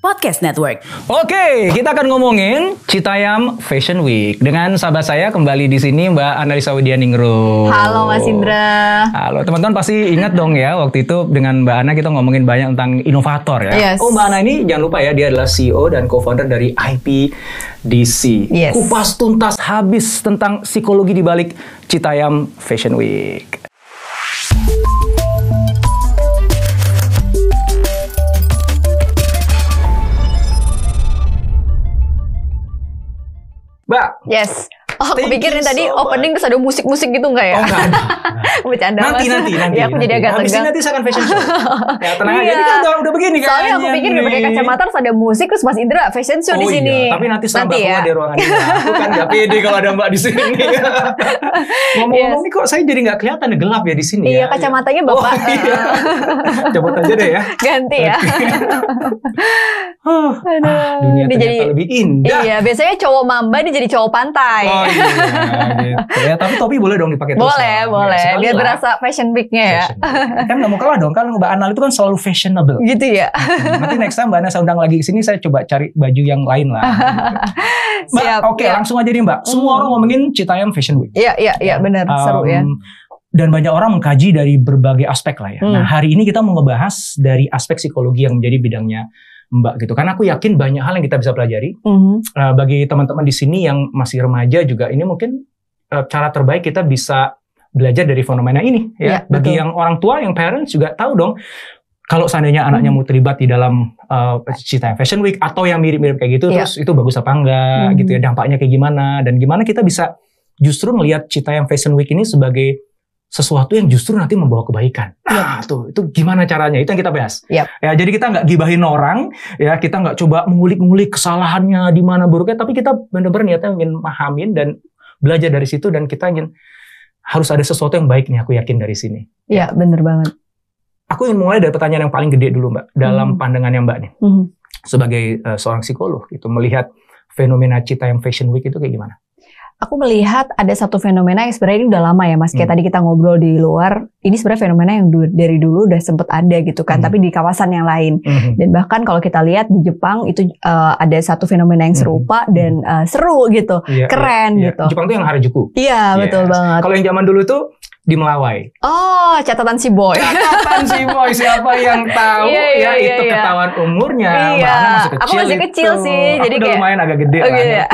Podcast Network. Oke, kita akan ngomongin Citayam Fashion Week dengan sahabat saya kembali di sini Mbak Analisa Widianingrum. Halo Mas Indra. Halo teman-teman pasti ingat dong ya waktu itu dengan Mbak Ana kita ngomongin banyak tentang inovator ya. Yes. Oh Mbak Ana ini jangan lupa ya dia adalah CEO dan co-founder dari IPDC. Yes. Kupas tuntas habis tentang psikologi di balik Citayam Fashion Week. Yes. Oh, aku pikirin tadi so opening terus ada musik-musik gitu nggak ya? Oh enggak ada. Bercanda nanti, nanti, nanti. Ya, aku jadi nanti. agak Habis ini tegang. nanti saya akan fashion show. ya tenang aja. Iya. Ini kan udah, udah begini kan. Soalnya aku pikir udah pakai kacamata terus ada musik terus Mas Indra fashion show di Oh sini. Iya, tapi nanti sampai ya. keluar dari ruangan ini. Aku kan nggak pede kalau ada Mbak di sini. Ngomong-ngomong Yes. nih kok saya jadi nggak kelihatan gelap ya di sini Iya, ya. kacamatanya Oh, Bapak. iya. Coba aja deh ya. Ganti ya. Aduh, ah, dunia ternyata jadi- lebih indah. Iya, biasanya cowok mamba dia jadi cowok pantai. Oh iya, gitu. Ya, tapi topi boleh dong dipakai terus. boleh, dong. boleh. Ya, sekali Biar lah. berasa fashion week-nya ya. Kan nggak mau kalah dong, kan Mbak Anal itu kan selalu fashionable. Gitu ya. Nanti next time Mbak Ana saya undang lagi ke sini, saya coba cari baju yang lain lah. Mbak, Siap. oke ya. langsung aja nih Mbak. Semua Hmm. orang ngomongin Citayam Fashion Week. Iya, iya, iya benar, seru ya. Um, Dan banyak orang mengkaji dari berbagai aspek lah ya. Hmm. Nah hari ini kita mau ngebahas dari aspek psikologi yang menjadi bidangnya Mbak gitu. Karena aku yakin banyak hal yang kita bisa pelajari. Mhm. Uh, bagi teman-teman di sini yang masih remaja juga ini mungkin uh, cara terbaik kita bisa belajar dari fenomena ini ya. Ya, Bagi betul. yang orang tua, yang parents juga tahu dong kalau seandainya anaknya Hmm. mau terlibat di dalam uh, Citayam Fashion Week atau yang mirip-mirip kayak gitu Ya. terus itu bagus apa enggak Hmm. gitu ya dampaknya kayak gimana dan gimana kita bisa justru melihat Citayam Fashion Week ini sebagai sesuatu yang justru nanti membawa kebaikan. Nah, tuh itu gimana caranya? Itu yang kita bahas. Yap. Ya, jadi kita nggak gibahin orang, ya kita nggak coba mengulik-ngulik kesalahannya di mana buruknya, tapi kita benar-benar niatnya ingin pahamin dan belajar dari situ dan kita ingin harus ada sesuatu yang baik nih aku yakin dari sini. Iya, bener banget. Aku ingin mulai dari pertanyaan yang paling gede dulu Mbak dalam Hmm. pandangannya Mbak nih Mhm. sebagai eh, seorang psikolog gitu melihat fenomena Citayam Fashion Week itu kayak gimana? Aku melihat ada satu fenomena yang sebenarnya ini udah lama ya Mas. Kayak Hmm. tadi kita ngobrol di luar, ini sebenarnya fenomena yang du- dari dulu udah sempet ada gitu kan, Hmm. tapi di kawasan yang lain. Mhm. Dan bahkan kalau kita lihat di Jepang itu eh, ada satu fenomena yang Hmm. serupa dan eh, seru gitu, Iya, keren iya. gitu. Jepang tuh yang Harajuku. Iya, betul Yes. banget. Kalau yang zaman dulu tuh di Melawai. Oh, catatan si boy. Catatan si boy siapa yang tahu Iya, iya, ya iya, itu iya. ketahuan umurnya. Iya, masih kecil. aku masih kecil itu. sih, Aku jadi udah kayak- lumayan agak gede Oh, lah. gitu ya.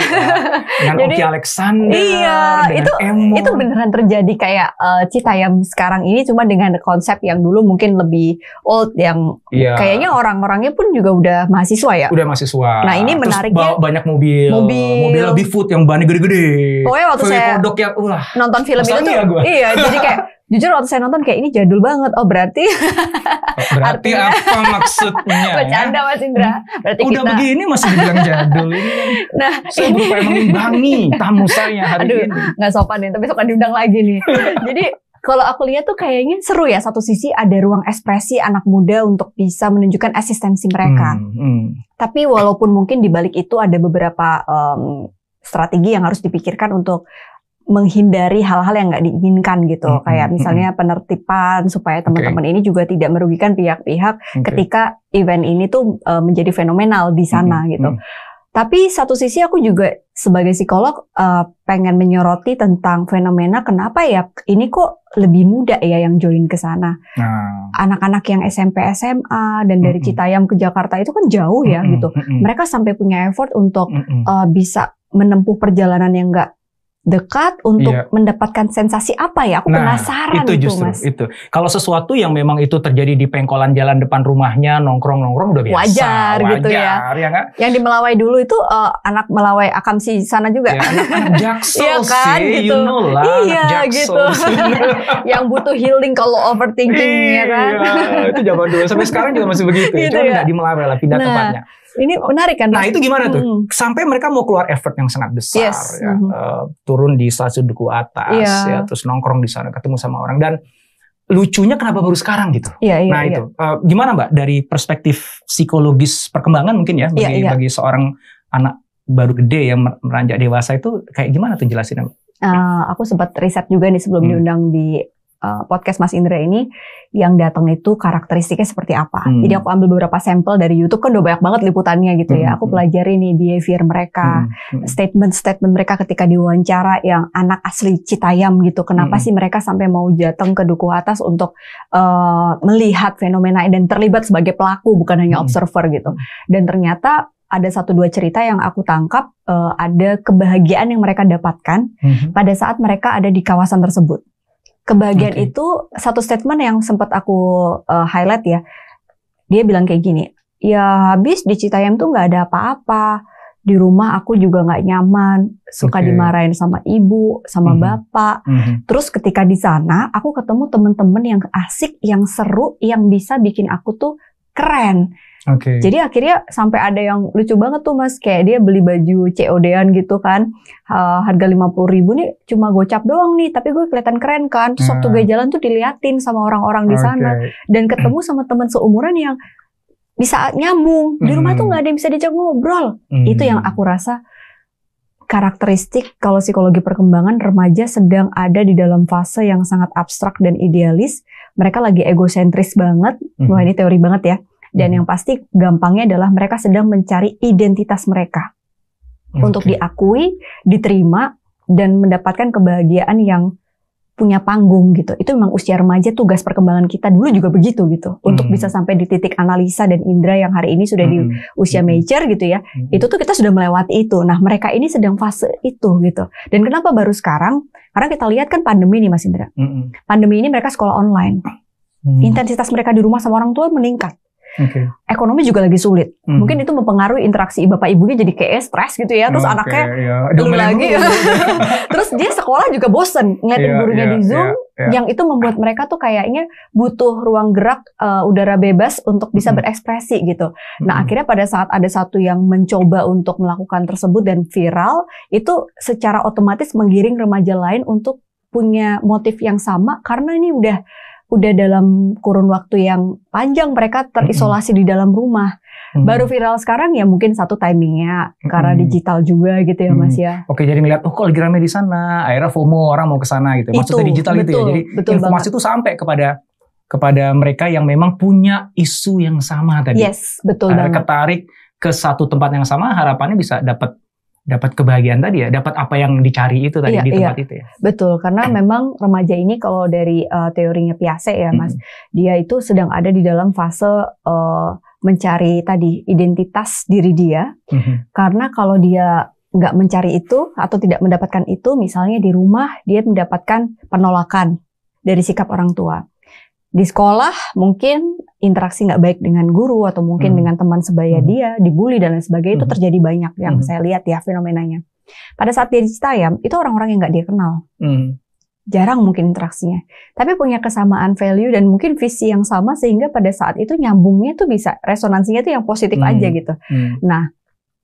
Dengan Jadi- Oki Alexander. Iya, itu Emo. itu beneran terjadi kayak eh, Citayam sekarang ini cuma dengan konsep yang dulu mungkin lebih old yang Iya. kayaknya orang-orangnya pun juga udah mahasiswa ya. udah mahasiswa. Nah, ini Terus menariknya- bawa banyak mobil. Mobil. Mobil lebih food yang bannya gede-gede. Pokoknya waktu saya kodok yang wah. nonton film itu tuh gua. iya jadi kayak jujur waktu saya nonton kayak ini jadul banget oh berarti Berarti Artinya- apa maksudnya? ya? bercanda mas Indra berarti Udah kita begini masih dibilang jadul ini. kan. nah Saya ini berupaya mengimbangi tamu saya hari Aduh. ini. nggak sopan nih tapi kan diundang lagi nih jadi kalau aku lihat tuh kayaknya seru ya satu sisi ada ruang ekspresi anak muda untuk bisa menunjukkan eksistensi mereka Hmm, hmm. tapi walaupun mungkin di balik itu ada beberapa em, strategi yang harus dipikirkan untuk menghindari hal-hal yang nggak diinginkan gitu Mm, kayak mm, misalnya penertiban supaya teman-teman ini juga tidak merugikan pihak-pihak Oke. ketika event ini tuh uh, menjadi fenomenal di sana Mm, gitu. mm. Tapi satu sisi aku juga sebagai psikolog uh, pengen menyoroti tentang fenomena kenapa ya ini kok lebih muda ya yang join ke sana. Nah, Anak-anak yang SMP SMA dan dari Mm-mm. Citayam ke Jakarta itu kan jauh ya mm-mm, gitu. mm-mm, Mereka sampai punya effort untuk mm-mm. uh, bisa menempuh perjalanan yang enggak dekat untuk Iya. mendapatkan sensasi apa ya? Aku Nah, penasaran itu itu, justru Mas. itu. Kalau sesuatu yang memang itu terjadi di pengkolan jalan depan rumahnya, nongkrong-nongkrong udah biasa. Wajar gitu ya. Wajar, ya nggak? Yang di Melawai dulu itu eh, anak Melawai Akamsi sana juga. Ya, jaksel Iya kan, sih, gitu. you know lah. Iya, anak gitu. yang butuh healing kalau overthinking ya kan. Iya, itu zaman dulu. Sampai sekarang juga masih begitu. Gitu Cuma ya. di Melawai lah, pindah Nah, tempatnya. Ini menarik kan? Nah itu gimana tuh? Mm. Sampai mereka mau keluar effort yang sangat besar, Yes, ya. mhm. Eh, turun di stasiun duku atas, Iya. ya, terus nongkrong di sana, ketemu sama orang dan lucunya kenapa baru sekarang gitu? Iya, iya, nah iya. itu Eh, gimana mbak dari perspektif psikologis perkembangan mungkin ya bagi, Iya, iya. bagi seorang anak baru gede yang mer- meranjak dewasa itu kayak gimana tuh jelasin mbak? Eh, aku sempat riset juga nih sebelum Hmm. diundang di eh, podcast Mas Indra ini yang datang itu karakteristiknya seperti apa. Hmm. Jadi aku ambil beberapa sampel dari YouTube kan udah banyak banget liputannya gitu ya. Hmm, Aku hmm. pelajari nih behavior mereka, Hmm, hmm. statement-statement mereka ketika diwawancara yang anak asli Citayam gitu. Kenapa Hmm. sih mereka sampai mau datang ke Duku Atas untuk eh, melihat fenomena dan terlibat sebagai pelaku bukan hanya Hmm. observer gitu. Dan ternyata ada satu dua cerita yang aku tangkap eh, ada kebahagiaan yang mereka dapatkan Mhm. pada saat mereka ada di kawasan tersebut. Kebahagiaan Oke. itu satu statement yang sempat aku uh, highlight ya. Dia bilang kayak gini, ya habis di Citayam tuh nggak ada apa-apa. Di rumah aku juga nggak nyaman, suka Oke. dimarahin sama ibu, sama Mhm. bapak. Mhm. Terus ketika di sana, aku ketemu temen-temen yang asik, yang seru, yang bisa bikin aku tuh keren. Oke. Jadi akhirnya sampai ada yang lucu banget tuh mas, kayak dia beli baju COD-an gitu kan, Ha- harga 50 ribu nih cuma gocap doang nih, tapi gue kelihatan keren kan. Terus waktu Ah. gue jalan tuh diliatin sama orang-orang di sana Oke. dan ketemu sama teman seumuran yang bisa nyambung. Di rumah Hmm. tuh nggak ada yang bisa diajak ngobrol. Hmm. Itu yang aku rasa karakteristik kalau psikologi perkembangan remaja sedang ada di dalam fase yang sangat abstrak dan idealis. Mereka lagi egosentris banget. Wah ini teori banget ya. Dan Mhm. yang pasti gampangnya adalah mereka sedang mencari identitas mereka untuk Oke. diakui, diterima, dan mendapatkan kebahagiaan yang punya panggung gitu. Itu memang usia remaja tugas perkembangan kita dulu juga begitu gitu. Untuk Hmm. bisa sampai di titik analisa dan indera yang hari ini sudah di Mhm. usia Mhm. mature gitu ya. Mhm. Itu tuh kita sudah melewati itu. Nah mereka ini sedang fase itu gitu. Dan kenapa baru sekarang? Karena kita lihat kan pandemi nih Mas Indra. Mhm. Pandemi ini mereka sekolah online. Mhm. Intensitas mereka di rumah sama orang tua meningkat. Oke. Ekonomi juga lagi sulit. Mhm. Mungkin itu mempengaruhi interaksi bapak ibunya jadi kayak stres gitu ya. Terus Oke, anaknya ya. lu Domelin lagi. Terus dia sekolah juga bosen ngeliatin Iya, gurunya iya, di Zoom. iya, iya. Yang itu membuat mereka tuh kayaknya butuh ruang gerak uh, udara bebas untuk bisa Mhm. berekspresi gitu. Nah Mhm. akhirnya pada saat ada satu yang mencoba untuk melakukan tersebut dan viral, itu secara otomatis menggiring remaja lain untuk punya motif yang sama karena ini udah udah dalam kurun waktu yang panjang mereka terisolasi di dalam rumah. Baru viral sekarang ya mungkin satu timingnya karena Mhm. digital juga gitu ya Mas ya. Oke, jadi ngeliat, oh kok lagi rame di sana, akhirnya FOMO orang mau ke sana gitu. Maksudnya Itu, digital gitu ya. betul, Jadi betul informasi itu sampai kepada kepada mereka yang memang punya isu yang sama tadi. Yes, betul Eh, banget. Ketarik ke satu tempat yang sama, harapannya bisa dapat dapat kebahagiaan tadi ya, dapat apa yang dicari itu tadi Iya, di iya. tempat itu ya. Betul, karena memang remaja ini kalau dari uh, teorinya Piaget ya Mas, Mhm. dia itu sedang ada di dalam fase uh, mencari tadi identitas diri dia. Mhm. Karena kalau dia nggak mencari itu atau tidak mendapatkan itu, misalnya di rumah dia mendapatkan penolakan dari sikap orang tua. Di sekolah mungkin interaksi nggak baik dengan guru atau mungkin Hmm. dengan teman sebaya Hmm. dia, dibully dan lain sebagainya itu Hmm. terjadi banyak yang Hmm. saya lihat ya fenomenanya. Pada saat dia di Citayam, itu orang-orang yang nggak dia kenal Mhm. jarang mungkin interaksinya, tapi punya kesamaan value dan mungkin visi yang sama sehingga pada saat itu nyambungnya tuh bisa resonansinya tuh yang positif Hmm. aja gitu. Mhm. Nah,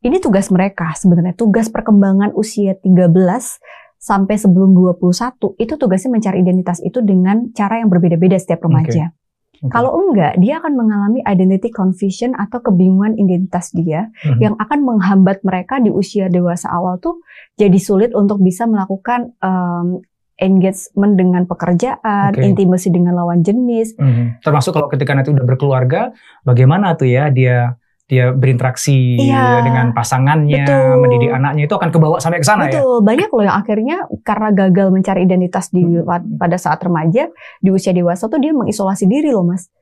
ini tugas mereka sebenarnya tugas perkembangan usia 13 sampai sebelum 21 itu tugasnya mencari identitas itu dengan cara yang berbeda-beda setiap remaja. Oke. Kalau enggak, dia akan mengalami identity confusion atau kebingungan identitas dia Mhm. yang akan menghambat mereka di usia dewasa awal tuh jadi sulit untuk bisa melakukan em, engagement dengan pekerjaan, Oke. intimasi dengan lawan jenis. Mhm. Termasuk kalau ketika nanti udah berkeluarga, bagaimana tuh ya dia dia berinteraksi Iya. dengan pasangannya, Betul. mendidik anaknya itu akan kebawa sampai ke sana ya. Betul, banyak loh yang akhirnya karena gagal mencari identitas di Hmm. pada saat remaja, di usia dewasa tuh dia mengisolasi diri loh mas,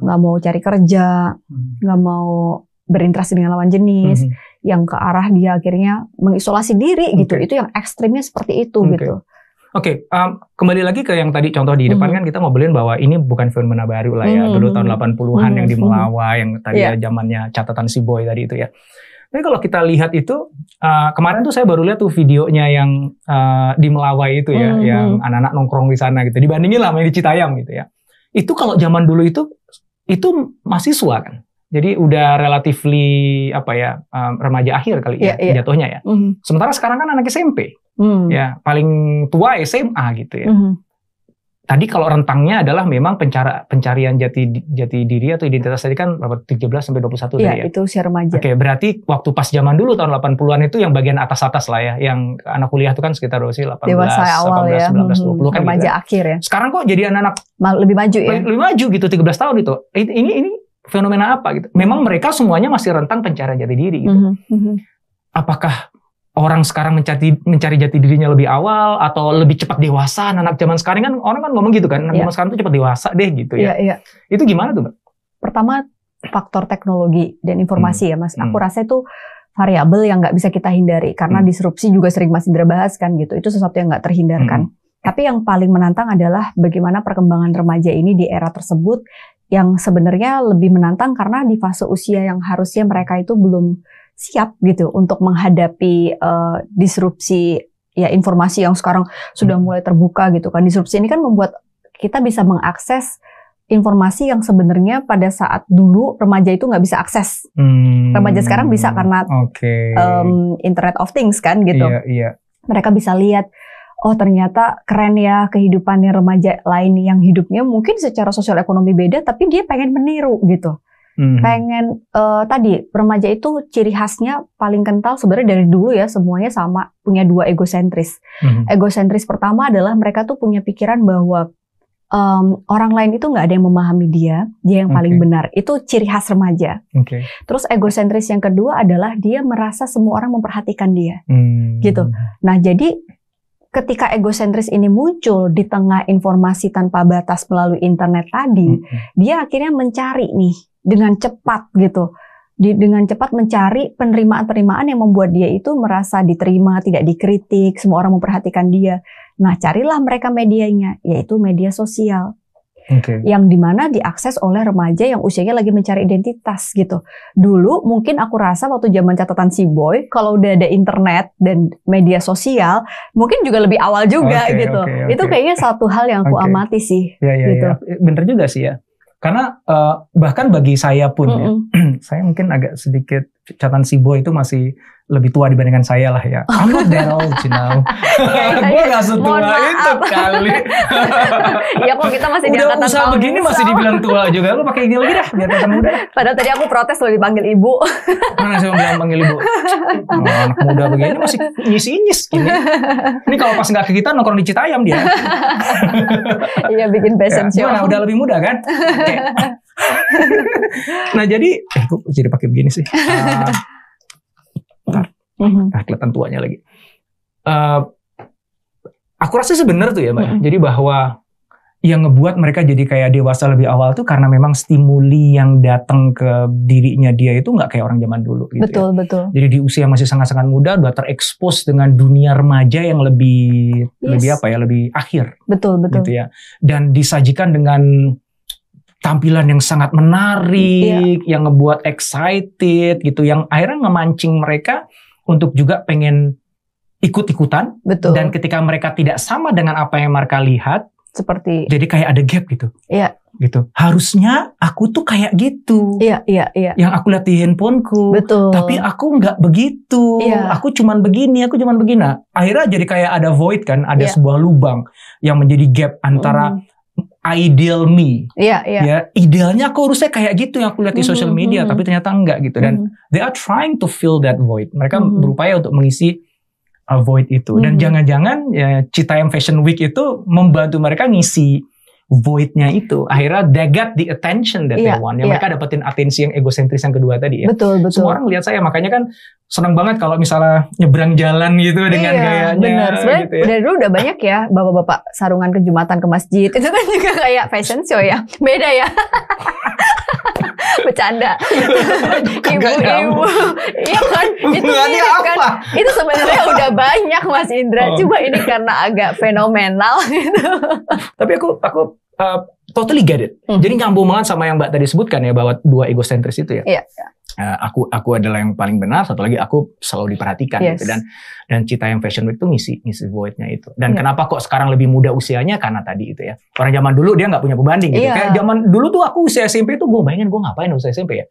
nggak mau cari kerja, nggak mau berinteraksi dengan lawan jenis. Mhm. yang ke arah dia akhirnya mengisolasi diri gitu. Oke. Itu yang ekstrimnya seperti itu Oke. gitu. Oke, um, kembali lagi ke yang tadi contoh di depan Mhm. kan kita ngobrolin bahwa ini bukan fenomena baru lah ya. Mhm. Dulu tahun 80-an yang di Mhm. Melawai yang tadi Iya. ya zamannya catatan si boy tadi itu ya. Tapi kalau kita lihat itu uh, kemarin tuh saya baru lihat tuh videonya yang uh, di Melawai itu ya, Mhm. yang anak-anak nongkrong di sana gitu. Dibandingin lah sama yang di Citayam gitu ya. Itu kalau zaman dulu itu itu mahasiswa kan. Jadi udah relatively apa ya um, remaja akhir kali ya Iya, iya. jatuhnya ya. Mhm. Sementara sekarang kan anak SMP Hmm. ya paling tua SMA gitu ya. Mhm. Tadi kalau rentangnya adalah memang pencara, pencarian jati jati diri atau identitas tadi kan berapa 13 sampai 21 Iya, tadi ya. itu usia remaja. Oke, berarti waktu pas zaman dulu tahun 80-an itu yang bagian atas-atas lah ya, yang anak kuliah itu kan sekitar sih 18, Dewasa awal 18, ya. 19, Mhm. 20 kan gitu remaja kan. akhir ya. Sekarang kok jadi anak-anak Lebih maju ya. lebih maju gitu 13 tahun itu. Ini ini, ini fenomena apa gitu? Memang mereka semuanya masih rentang pencarian jati diri gitu. Mhm. Mhm. apakah orang sekarang mencari mencari jati dirinya lebih awal atau lebih cepat dewasa anak zaman sekarang kan orang kan ngomong gitu kan anak Iya. zaman sekarang tuh cepat dewasa deh gitu ya iya. itu gimana tuh mbak? Pertama faktor teknologi dan informasi ya Mas. Hmm. Aku rasa itu variabel yang nggak bisa kita hindari karena Hmm. disrupsi juga sering Mas Indra bahas kan gitu. Itu sesuatu yang nggak terhindarkan. Tapi yang paling menantang adalah bagaimana perkembangan remaja ini di era tersebut yang sebenarnya lebih menantang karena di fase usia yang harusnya mereka itu belum siap gitu untuk menghadapi eh, disrupsi ya informasi yang sekarang sudah Hmm. mulai terbuka gitu kan. Disrupsi ini kan membuat kita bisa mengakses informasi yang sebenarnya pada saat dulu remaja itu nggak bisa akses. Hmm, Remaja sekarang bisa karena, oke Em, Internet of Things kan gitu. iya iya Mereka bisa lihat oh ternyata keren ya kehidupannya remaja lain yang hidupnya mungkin secara sosial ekonomi beda tapi dia pengen meniru gitu. Hmm. Pengen eh, tadi remaja itu ciri khasnya paling kental sebenarnya dari dulu ya semuanya sama punya dua egosentris. Hmm. Egosentris pertama adalah mereka tuh punya pikiran bahwa em, orang lain itu nggak ada yang memahami dia, dia yang paling Oke. benar. Itu ciri khas remaja. oke Terus egosentris yang kedua adalah dia merasa semua orang memperhatikan dia. Hmm. Gitu. Nah, jadi ketika egosentris ini muncul di tengah informasi tanpa batas melalui internet tadi, Hmm. dia akhirnya mencari nih dengan cepat gitu. Di, dengan cepat mencari penerimaan-penerimaan yang membuat dia itu merasa diterima, tidak dikritik, semua orang memperhatikan dia. Nah, carilah mereka medianya, yaitu media sosial oke yang di mana diakses oleh remaja yang usianya lagi mencari identitas gitu. Dulu mungkin aku rasa waktu zaman catatan si boy, kalau udah ada internet dan media sosial, mungkin juga lebih awal juga Oke, gitu. oke, Itu oke. kayaknya satu hal yang aku Oke. amati sih. ya ya gitu. ya bener juga sih ya karena eh, bahkan bagi saya pun ya Mm-mm. saya mungkin agak sedikit catatan si boy itu masih lebih tua dibandingkan saya lah ya. I'm not that old, you know. Gue gak setua itu kali. Iya kok kita masih di Udah angkatan usaha begini yang masih dibilang tua juga. Lu pakai ini lagi dah, biar kelihatan muda. Padahal tadi aku protes lo dipanggil ibu. Mana saya bilang panggil ibu. Oh, anak muda begini masih nyis-nyis ini. Ini kalau pas nggak ke kita nongkrong di Citayam dia. Iya bikin fashion Ya, show. Udah lebih muda kan? Oke. nah jadi, eh kok jadi pakai begini sih? Ah, Mhm. ah, kelihatan tuanya lagi. Eh, aku rasa sebenarnya tuh ya, mbak. Mm-mm. Jadi bahwa yang ngebuat mereka jadi kayak dewasa lebih awal tuh karena memang stimuli yang datang ke dirinya dia itu nggak kayak orang zaman dulu gitu. ya. Betul betul. Jadi di usia masih sangat-sangat muda udah terekspos dengan dunia remaja yang lebih Yes. lebih apa ya, lebih akhir Betul betul. gitu ya. Dan disajikan dengan tampilan yang sangat menarik, Iya. yang ngebuat excited gitu, yang akhirnya ngemancing mereka untuk juga pengen ikut-ikutan Betul. dan ketika mereka tidak sama dengan apa yang mereka lihat, Seperti jadi kayak ada gap gitu. Iya. Gitu. Harusnya aku tuh kayak gitu. iya iya iya. Yang aku lihat di handphoneku. Betul. Tapi aku nggak begitu. Iya. Aku cuman begini, aku cuman begini. Nah, akhirnya jadi kayak ada void kan, ada Iya. sebuah lubang yang menjadi gap antara Mhm. Ideal me. Iya iya. Ya, idealnya aku harusnya kayak gitu yang aku lihat di Mhm, social media, mhm. tapi ternyata enggak gitu. Dan Mhm. they are trying to fill that void. Mereka Mhm. berupaya untuk mengisi uh, void itu. Dan Mhm. jangan-jangan ya, Citayam Fashion Week itu membantu mereka ngisi voidnya itu. Akhirnya they got the attention that they Iya, want. Yang iya. mereka dapetin atensi yang egosentris yang kedua tadi ya. betul betul. Semua orang lihat saya, makanya kan seneng banget kalau misalnya nyebrang jalan gitu dengan iya, gayanya bener. Sebenarnya gitu ya. dari dulu udah banyak ya bapak-bapak sarungan ke jumatan ke masjid itu kan juga kayak fashion show ya beda ya bercanda ibu-ibu iya kan itu mirip kan itu sebenarnya udah banyak Mas Indra Oh. cuma ini karena agak fenomenal gitu Tapi aku aku uh, totally get it. Hmm. Jadi nyambung banget sama yang Mbak tadi sebutkan ya bahwa dua egosentris itu ya. Iya. Uh, aku aku adalah yang paling benar, satu lagi aku selalu diperhatikan Yes. gitu dan dan Cita yang Fashion Week itu ngisi ngisi voidnya itu. Dan Iya. kenapa kok sekarang lebih muda usianya karena tadi itu ya. Orang zaman dulu dia nggak punya pembanding gitu. Iya. Kayak zaman dulu tuh aku usia SMP tuh gue bayangin gue ngapain usia SMP ya.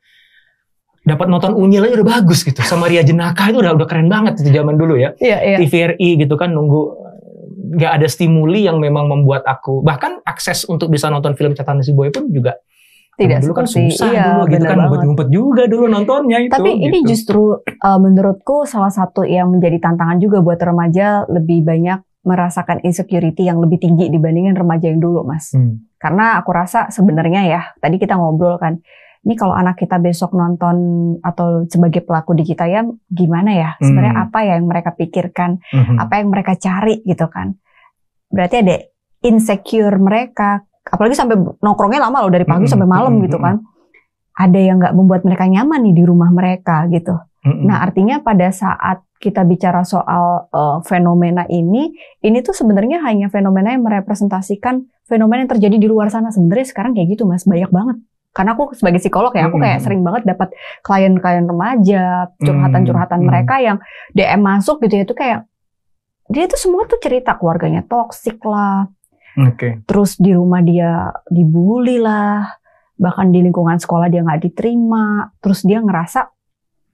Dapat nonton Unyil aja udah bagus gitu. Sama Ria Jenaka itu udah udah keren banget itu zaman dulu ya. iya iya TVRI gitu kan nunggu nggak ada stimuli yang memang membuat aku bahkan akses untuk bisa nonton film catatan si boy pun juga tidak dulu kan seperti susah iya dulu gitu kan banget. ngumpet-ngumpet juga dulu nontonnya itu Tapi ini gitu. justru uh, menurutku salah satu yang menjadi tantangan juga buat remaja lebih banyak merasakan insecurity yang lebih tinggi dibandingin remaja yang dulu, Mas. Hmm. Karena aku rasa sebenarnya ya, tadi kita ngobrol kan, ini kalau anak kita besok nonton atau sebagai pelaku di kita ya gimana ya? Sebenarnya Hmm. apa yang mereka pikirkan, Mhm. apa yang mereka cari gitu kan. Berarti ada insecure mereka, apalagi sampai nongkrongnya lama loh dari pagi Mm-mm, sampai malam mm-mm, gitu kan. Ada yang nggak membuat mereka nyaman nih di rumah mereka gitu. Mhm. Nah, artinya pada saat kita bicara soal uh, fenomena ini, ini tuh sebenarnya hanya fenomena yang merepresentasikan fenomena yang terjadi di luar sana. Sebenarnya sekarang kayak gitu, Mas, banyak banget. Karena aku sebagai psikolog ya, aku kayak sering banget dapat klien-klien remaja, curhatan-curhatan mereka yang DM masuk gitu ya, itu kayak dia tuh semua tuh cerita keluarganya toksik lah, Oke. terus di rumah dia dibully lah, bahkan di lingkungan sekolah dia nggak diterima, terus dia ngerasa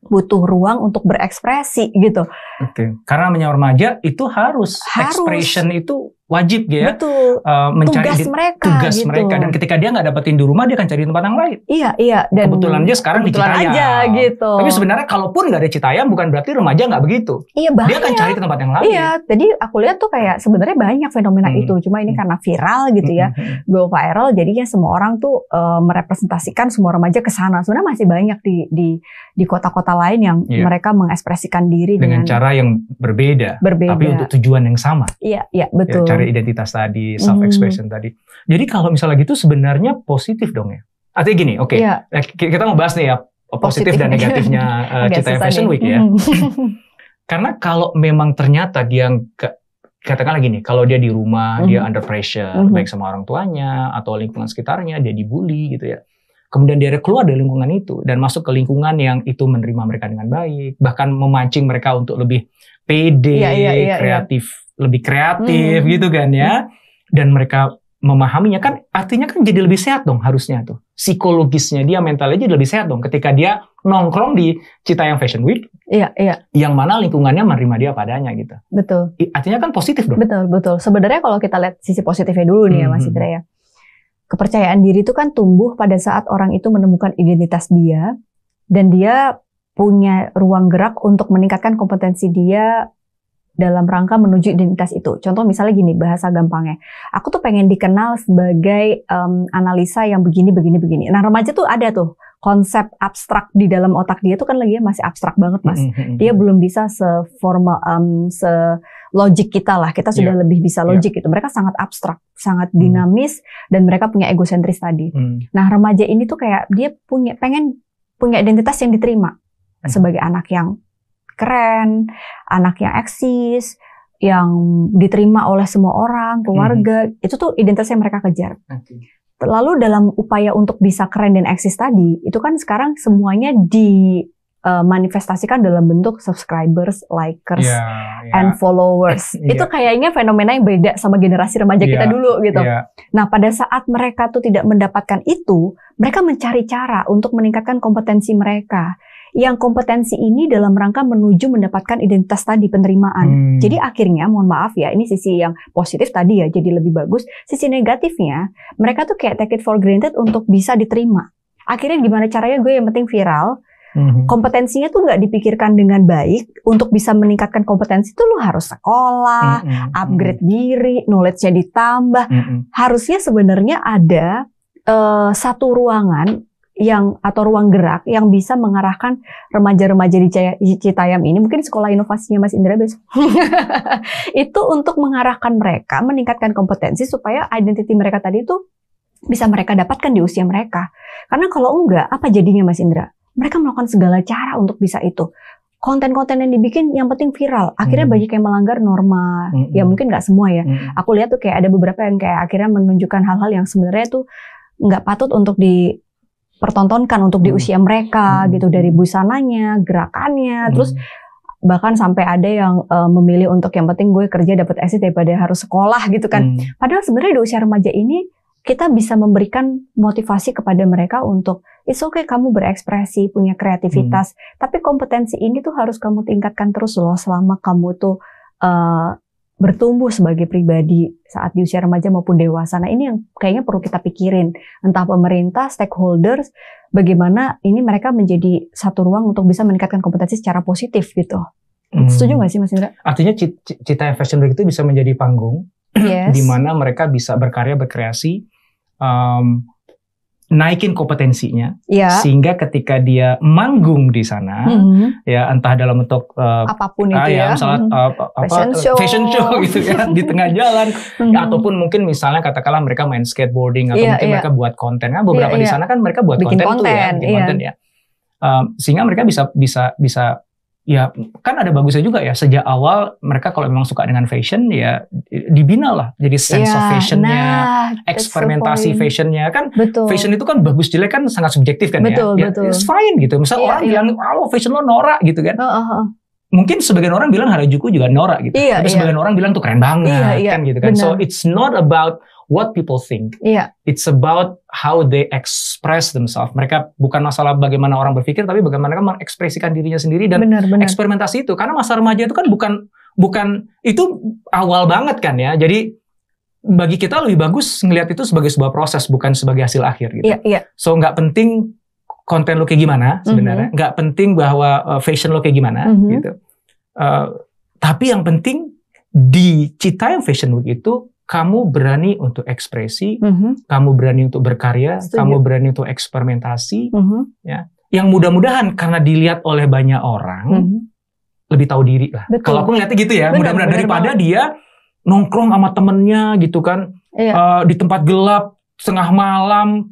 butuh ruang untuk berekspresi gitu. Oke. Karena namanya remaja itu harus, Harus. expression itu wajib ya Betul. eh, mencari Tugas di- mereka tugas gitu. mereka dan ketika dia nggak dapetin di rumah dia akan cari tempat yang lain. Iya, iya dan Kebetulan aja sekarang di kebetulan Citayam. aja gitu. Tapi sebenarnya kalaupun nggak ada Citayam bukan berarti remaja nggak begitu. iya Dia banyak. akan cari ke tempat yang lain. Iya, jadi aku lihat tuh kayak sebenarnya banyak fenomena Hmm. itu. Cuma ini Hmm. karena viral gitu ya, Mhm. go viral. Jadinya semua orang tuh eh, merepresentasikan semua remaja ke sana. Sebenarnya masih banyak di di di kota-kota lain yang Iya. mereka mengekspresikan diri dengan dengan, cara yang berbeda, berbeda. tapi untuk tujuan yang sama. Iya, iya Ya, betul. Cari identitas tadi, self expression tadi. Jadi kalau misalnya gitu sebenarnya positif dong ya. Artinya gini, oke, Iya, eh, ki- kita mau bahas nih ya positif Positif. dan negatifnya uh, Cita Fashion nih. Week ya. Hmm. Karena kalau memang ternyata dia ke- katakanlah gini, kalau dia di rumah dia Mhm. under pressure, Mhm. baik sama orang tuanya atau lingkungan sekitarnya, dia dibully gitu ya. Kemudian dia keluar dari lingkungan itu dan masuk ke lingkungan yang itu menerima mereka dengan baik, bahkan memancing mereka untuk lebih pede, Iya, iya, iya, kreatif, lebih kreatif Mhm. gitu kan ya. Dan mereka memahaminya kan artinya kan jadi lebih sehat dong harusnya tuh. Psikologisnya dia mentalnya jadi lebih sehat dong ketika dia nongkrong di Citayam Fashion Week Iya, iya, yang mana lingkungannya menerima dia padanya gitu. betul. Artinya kan positif dong. Betul, betul. Sebenarnya kalau kita lihat sisi positifnya dulu nih ya Mas Mhm. Indra ya. Kepercayaan diri itu kan tumbuh pada saat orang itu menemukan identitas dia dan dia punya ruang gerak untuk meningkatkan kompetensi dia dalam rangka menuju identitas itu. Contoh misalnya gini, bahasa gampangnya. Aku tuh pengen dikenal sebagai em, analisa yang begini, begini, begini. Nah remaja tuh ada tuh konsep abstrak di dalam otak dia tuh kan lagi masih abstrak banget mas Mhm. dia belum bisa seformal um, se logik kita lah kita sudah lebih bisa Iya. logik itu mereka sangat abstrak sangat Hmm. dinamis dan mereka punya egosentris tadi Hmm. nah remaja ini tuh kayak dia punya pengen punya identitas yang diterima Hmm. sebagai anak yang keren anak yang eksis yang diterima oleh semua orang keluarga Hmm. itu tuh identitas yang mereka kejar Oke. Lalu dalam upaya untuk bisa keren dan eksis tadi, itu kan sekarang semuanya dimanifestasikan dalam bentuk subscribers, likers, Iya, iya. and followers. Iya. Itu kayaknya fenomena yang beda sama generasi remaja kita Iya, dulu gitu. Iya. Nah, pada saat mereka tuh tidak mendapatkan itu, mereka mencari cara untuk meningkatkan kompetensi mereka. Yang kompetensi ini dalam rangka menuju mendapatkan identitas tadi penerimaan. Hmm. Jadi akhirnya, mohon maaf ya, ini sisi yang positif tadi ya, jadi lebih bagus. Sisi negatifnya, mereka tuh kayak take it for granted untuk bisa diterima. Akhirnya gimana caranya gue yang penting viral, Mhm. kompetensinya tuh nggak dipikirkan dengan baik. Untuk bisa meningkatkan kompetensi tuh lu harus sekolah, Mhm. upgrade diri, knowledge-nya ditambah. Mhm. Harusnya sebenarnya ada eh, satu ruangan yang atau ruang gerak yang bisa mengarahkan remaja-remaja di di Citayam ini mungkin sekolah inovasinya Mas Indra besok itu untuk mengarahkan mereka meningkatkan kompetensi supaya identiti mereka tadi itu bisa mereka dapatkan di usia mereka. Karena kalau enggak, apa jadinya Mas Indra? Mereka melakukan segala cara untuk bisa itu. Konten-konten yang dibikin yang penting viral. Akhirnya Hmm. banyak yang melanggar norma. Hmm. Ya mungkin nggak semua ya. Mm. Aku lihat tuh kayak ada beberapa yang kayak akhirnya menunjukkan hal-hal yang sebenarnya tuh nggak patut untuk dipertontonkan untuk di Hmm. usia mereka Hmm. gitu dari busananya, gerakannya, terus Mm. bahkan sampai ada yang eh, memilih untuk yang penting gue kerja dapat exit daripada harus sekolah gitu kan. Mm. Padahal sebenarnya di usia remaja ini kita bisa memberikan motivasi kepada mereka untuk it's okay kamu berekspresi, punya kreativitas, tapi kompetensi ini tuh harus kamu tingkatkan terus loh selama kamu tuh eh, bertumbuh sebagai pribadi saat di usia remaja maupun dewasa. Nah, ini yang kayaknya perlu kita pikirin. Entah pemerintah, stakeholders, bagaimana ini mereka menjadi satu ruang untuk bisa meningkatkan kompetensi secara positif gitu. Mm. Setuju nggak sih Mas Indra? Artinya Ci- Ci- Cita Fashion Week itu bisa menjadi panggung Yes. di mana mereka bisa berkarya, berkreasi, um, naikin kompetensinya, Ya. sehingga ketika dia manggung di sana, Mhm. ya entah dalam bentuk uh, Apa pun itu ah, ya. misalnya Mhm. uh, apa Fashion uh, show. fashion show gitu ya di tengah jalan, Mhm. Ya, ataupun mungkin misalnya katakanlah mereka main skateboarding atau Iya, mungkin iya. mereka buat konten, kan beberapa Iya, di iya. sana kan mereka buat Bikin konten, tuh ya, konten, bikin iya. konten ya, Um, sehingga mereka bisa bisa bisa ya kan ada bagusnya juga ya sejak awal mereka kalau memang suka dengan fashion ya dibina lah jadi sense of Iya, fashionnya nah, eksperimentasi fashionnya kan Betul. fashion itu kan bagus jelek kan sangat subjektif kan Betul, ya. betul. ya it's fine gitu misal Iya, orang iya. bilang oh fashion lo norak gitu kan Heeh, heeh. mungkin sebagian orang bilang Harajuku juga norak gitu Iya, tapi iya. sebagian orang bilang tuh keren banget Iya, iya, kan gitu kan so it's not about what people think. Iya, it's about how they express themselves. Mereka bukan masalah bagaimana orang berpikir tapi bagaimana mereka mengekspresikan dirinya sendiri dan benar-benar. eksperimentasi itu. Karena masa remaja itu kan bukan bukan itu awal banget kan ya. Jadi bagi kita lebih bagus ngelihat itu sebagai sebuah proses bukan sebagai hasil akhir gitu. Iya, iya. so nggak penting konten lo kayak gimana sebenarnya. Nggak penting bahwa uh, fashion lo kayak gimana Mhm. gitu. Uh, tapi yang penting di Citayam Fashion Week itu kamu berani untuk ekspresi Mhm, kamu berani untuk berkarya Setuju. kamu berani untuk eksperimentasi mhm, yang mudah-mudahan karena dilihat oleh banyak orang mhm. lebih tahu diri lah. Betul. Kalau aku ngeliatnya gitu ya, mudah-mudahan daripada dia nongkrong sama temennya gitu kan Iya. eh, di tempat gelap tengah malam.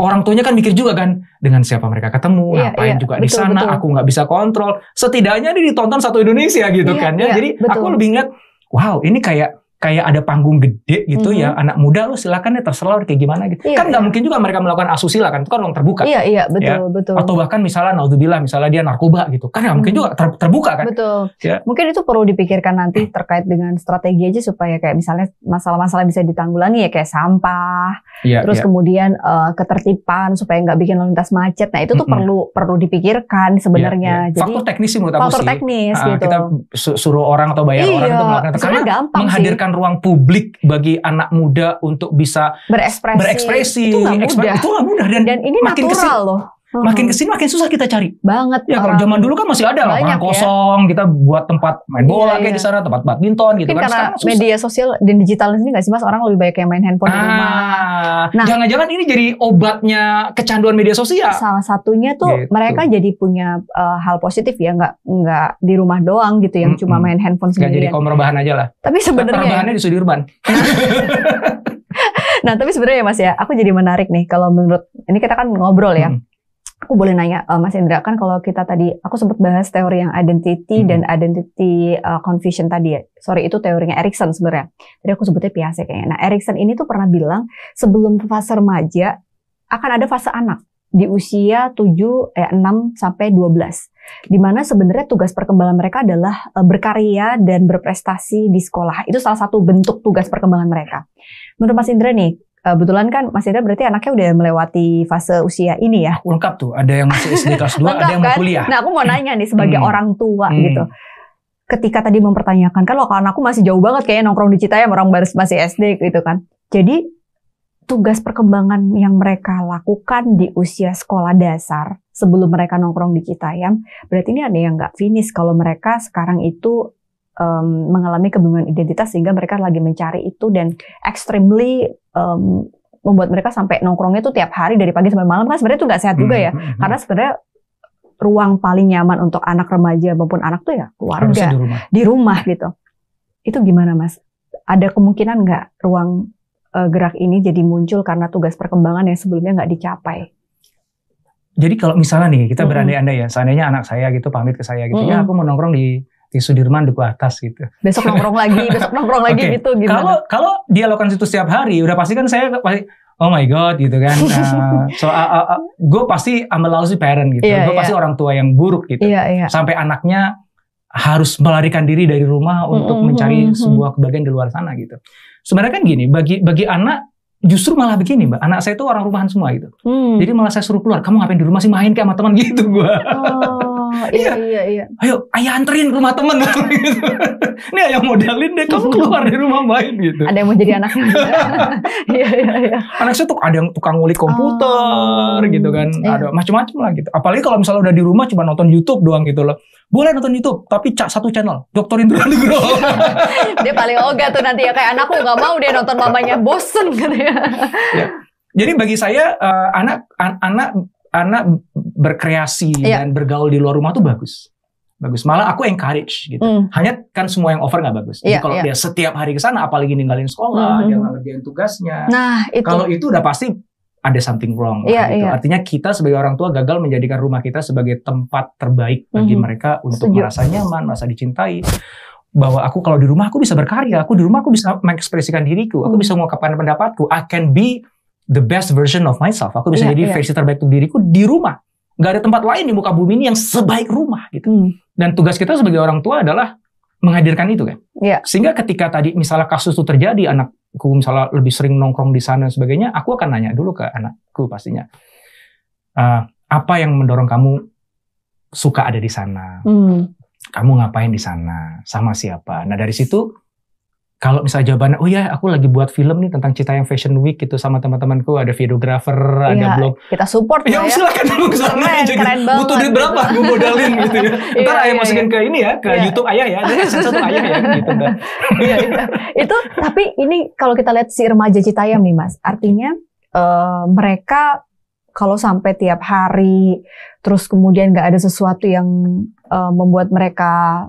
Orang tuanya kan mikir juga kan dengan siapa mereka ketemu, Iya, ngapain iya, juga di betul, sana, betul. aku nggak bisa kontrol. Setidaknya dia ditonton satu Indonesia gitu Iya, kan ya. iya, Jadi betul. aku lebih ngeliat, wow ini kayak kayak ada panggung gede gitu Mhm. ya anak muda lu silakan ya terserah kayak gimana gitu. Iya, kan nggak iya. mungkin juga mereka melakukan asusila kan itu kan ruang terbuka. Iya, iya, betul, betul. Atau bahkan misalnya naudzubillah misalnya dia narkoba gitu. Kan nggak mungkin Hmm. juga ter- terbuka kan. Betul. Ya. Mungkin itu perlu dipikirkan nanti terkait dengan strategi aja supaya kayak misalnya masalah-masalah bisa ditanggulangi ya kayak sampah, Iya, terus iya. kemudian eh, ketertiban supaya nggak bikin lalu lintas macet. Nah itu tuh Mm-mm. perlu perlu dipikirkan sebenarnya. Iya, iya. Jadi faktor teknis sih menurut aku faktor sih. teknis Ah, gitu. Kita su- suruh orang atau bayar orang iya, untuk melakukan itu karena gampang menghadirkan ruang publik bagi anak muda untuk bisa berekspresi. berekspresi, itu nggak mudah. itu mudah dan, Dan ini makin natural kesini- loh. Makin Mhm. ke sini makin susah kita cari. banget. Ya kalau orang. zaman dulu kan masih ada lapangan ya. kosong, kita buat tempat main bola Iya, kayak iya. di sana, tempat badminton gitu Mungkin kan. karena media sosial dan digital ini nggak sih mas orang lebih banyak yang main handphone di rumah. Ah, Nah. jangan-jangan ini jadi obatnya kecanduan media sosial. Salah satunya tuh Gitu. mereka jadi punya uh, hal positif ya nggak nggak di rumah doang gitu yang Mm-mm. cuma main handphone Gak jadi kaum rebahan aja lah. Tapi sebenarnya, Rebahannya di Sudirman. nah tapi sebenarnya mas ya, aku jadi menarik nih kalau menurut ini kita kan ngobrol ya. Mm. Aku boleh nanya uh, Mas Indra kan kalau kita tadi aku sempat bahas teori yang identity Mm. dan identity uh, confusion tadi ya. Sorry itu teorinya Erikson sebenarnya. Tadi aku sebutnya Piaget kayaknya. Nah Erikson ini tuh pernah bilang sebelum fase remaja akan ada fase anak di usia 7 eh 6 sampai 12. Di mana sebenarnya tugas perkembangan mereka adalah eh, berkarya dan berprestasi di sekolah. Itu salah satu bentuk tugas perkembangan mereka. Menurut Mas Indra nih, kebetulan kan Mas Indra berarti anaknya udah melewati fase usia ini ya. Lengkap tuh, ada yang masih SD kelas 2, ada yang mau kan? kuliah. Nah, aku mau nanya nih sebagai Hmm. orang tua Hmm. gitu. Ketika tadi mempertanyakan kan kalau aku masih jauh banget kayaknya nongkrong di Citayam orang baru masih SD gitu kan. Jadi tugas perkembangan yang mereka lakukan di usia sekolah dasar sebelum mereka nongkrong di Citayam, berarti ini ada yang nggak finish kalau mereka sekarang itu em, mengalami kebingungan identitas sehingga mereka lagi mencari itu dan extremely em, membuat mereka sampai nongkrongnya tuh tiap hari dari pagi sampai malam kan sebenarnya itu nggak sehat juga ya. Hmm, hmm, hmm. Karena sebenarnya ruang paling nyaman untuk anak remaja maupun anak tuh ya harusnya keluarga di rumah. di rumah gitu. Itu gimana mas? Ada kemungkinan nggak ruang eh, gerak ini jadi muncul karena tugas perkembangan yang sebelumnya nggak dicapai? Jadi kalau misalnya nih kita berandai-andai ya, seandainya anak saya gitu pamit ke saya gitu, ya Mm-mm. aku mau nongkrong di di Sudirman Duku Atas gitu. Besok nongkrong lagi, besok nongkrong lagi Oke, gitu gimana? Kalau kalau dia lakukan itu setiap hari, udah pasti kan saya pasti oh my god gitu kan. Nah, so gue pasti I'm a lousy parent gitu. Iya, gue iya. pasti orang tua yang buruk gitu. Iya, iya. Sampai anaknya harus melarikan diri dari rumah untuk Mm-mm, mencari sebuah kebahagiaan di luar sana gitu. Sebenarnya kan gini, bagi bagi anak justru malah begini, Mbak. Anak saya itu orang rumahan semua gitu. Hmm. Jadi malah saya suruh keluar, kamu ngapain di rumah sih main kayak sama teman gitu gua. Oh, iya, iya, iya. Ayo, ayah anterin ke rumah teman gitu. Ini ayah modalin deh, kamu keluar dari rumah main gitu. Ada yang mau jadi anaknya. Iya, iya, iya. anak saya tuh ada yang tukang ngulik komputer Oh, gitu kan iya. ada macam-macam lah gitu apalagi kalau misalnya udah di rumah cuma nonton YouTube doang gitu loh boleh nonton YouTube tapi cak satu channel Dokter Indra Nugroho Dia paling ogah tuh nanti ya kayak anakku nggak mau dia nonton mamanya bosen katanya. jadi bagi saya eh, anak an- anak anak berkreasi Iya. dan bergaul di luar rumah tuh bagus bagus malah aku encourage gitu Hmm. hanya kan semua yang over nggak bagus jadi Iya, kalau iya. dia setiap hari ke sana apalagi ninggalin sekolah Mhm. dia nggak ngerjain tugasnya Nah, itu. kalau itu udah pasti ada something wrong. lah Iya, gitu. iya. Artinya kita sebagai orang tua gagal menjadikan rumah kita sebagai tempat terbaik bagi Mhm. mereka untuk Setuju. merasa nyaman, merasa dicintai. Bahwa aku kalau di rumah aku bisa berkarya, aku di rumah aku bisa mengekspresikan diriku, aku Hmm. bisa mengungkapkan pendapatku. I can be the best version of myself. Aku bisa Iya, jadi iya. versi terbaik untuk diriku di rumah. Gak ada tempat lain di muka bumi ini yang sebaik rumah gitu. Hmm. Dan tugas kita sebagai orang tua adalah menghadirkan itu kan. Iya. Sehingga ketika tadi misalnya kasus itu terjadi, anakku misalnya lebih sering nongkrong di sana dan sebagainya, aku akan nanya dulu ke anakku pastinya. "Eh, apa yang mendorong kamu suka ada di sana? Hmm. Kamu ngapain di sana? Sama siapa? Nah dari situ, kalau misalnya jawabannya, oh ya aku lagi buat film nih tentang Citayam Fashion Week gitu sama teman-temanku, ada videographer, ada Iya, blog. Kita support Ya ya. silakan dong ke sana Keren, aja. keren Butuh banget duit berapa? gitu. Gue modalin gitu ya. Ntar Iya, ayah iya, masukin ke ini ya, ke Iya. YouTube ayah ya. Ada AdSense satu ayah ya gitu. Iya, iya. itu tapi ini kalau kita lihat si remaja Citayam nih Mas, artinya eh, mereka kalau sampai tiap hari terus kemudian nggak ada sesuatu yang eh, membuat mereka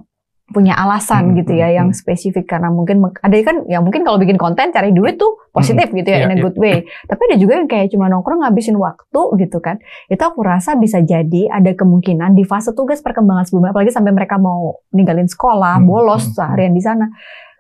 punya alasan Hmm, gitu ya hmm, yang hmm. spesifik. Karena mungkin ada kan yang mungkin kalau bikin konten cari duit tuh positif gitu ya Iya, in a iya. good way. Tapi ada juga yang kayak cuma nongkrong ngabisin waktu gitu kan. Itu aku rasa bisa jadi ada kemungkinan di fase tugas perkembangan sebelumnya apalagi sampai mereka mau ninggalin sekolah Hmm, bolos hmm, hmm. seharian di sana.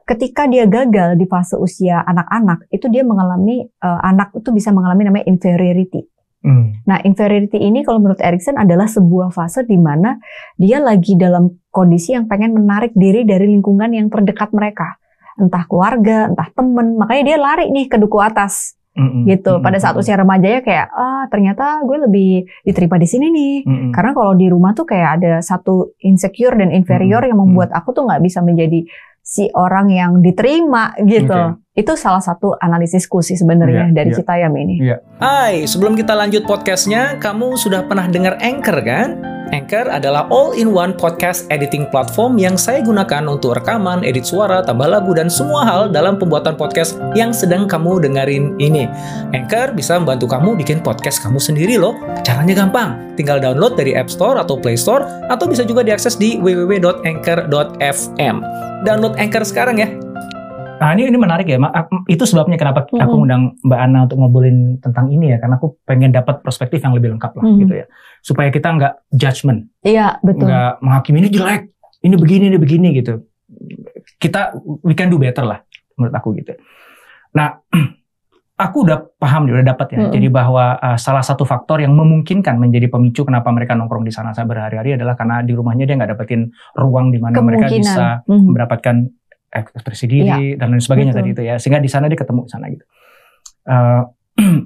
Ketika dia gagal di fase usia anak-anak itu dia mengalami eh, anak itu bisa mengalami namanya inferiority Hmm. Nah, inferiority ini kalau menurut Erikson adalah sebuah fase di mana dia lagi dalam kondisi yang pengen menarik diri dari lingkungan yang terdekat mereka. Entah keluarga, entah temen. Makanya dia lari nih ke duku atas Mm-mm. gitu. Pada saat Mm-mm. usia remajanya kayak, ah ternyata gue lebih diterima di sini nih. Mm-mm. Karena kalau di rumah tuh kayak ada satu insecure dan inferior Mm-mm. yang membuat aku tuh nggak bisa menjadi si orang yang diterima gitu. Itu salah satu analisisku sih sebenarnya Iya, dari iya. Citayam ini. Hai, sebelum kita lanjut podcastnya, kamu sudah pernah dengar Anchor kan? Anchor adalah all-in-one podcast editing platform yang saya gunakan untuk rekaman, edit suara, tambah lagu, dan semua hal dalam pembuatan podcast yang sedang kamu dengerin ini. Anchor bisa membantu kamu bikin podcast kamu sendiri loh. Caranya gampang, tinggal download dari App Store atau Play Store, atau bisa juga diakses di www.anchor.fm. Download Anchor sekarang ya. Nah ini ini menarik ya, itu sebabnya kenapa aku Mhm. undang Mbak Ana untuk ngobrolin tentang ini ya, karena aku pengen dapat perspektif yang lebih lengkap lah Mhm. gitu ya, supaya kita nggak judgement, Iya, betul. nggak menghakimi ini jelek, ini begini, ini begini gitu. Kita we can do better lah menurut aku gitu. Nah, aku udah paham, udah dapat ya. Mhm. Jadi bahwa uh, salah satu faktor yang memungkinkan menjadi pemicu kenapa mereka nongkrong di sana saya berhari-hari adalah karena di rumahnya dia nggak dapetin ruang di mana mereka bisa Mhm. mendapatkan ekspresi diri dan lain sebagainya betul. tadi itu ya sehingga di sana dia ketemu di sana gitu. Eh,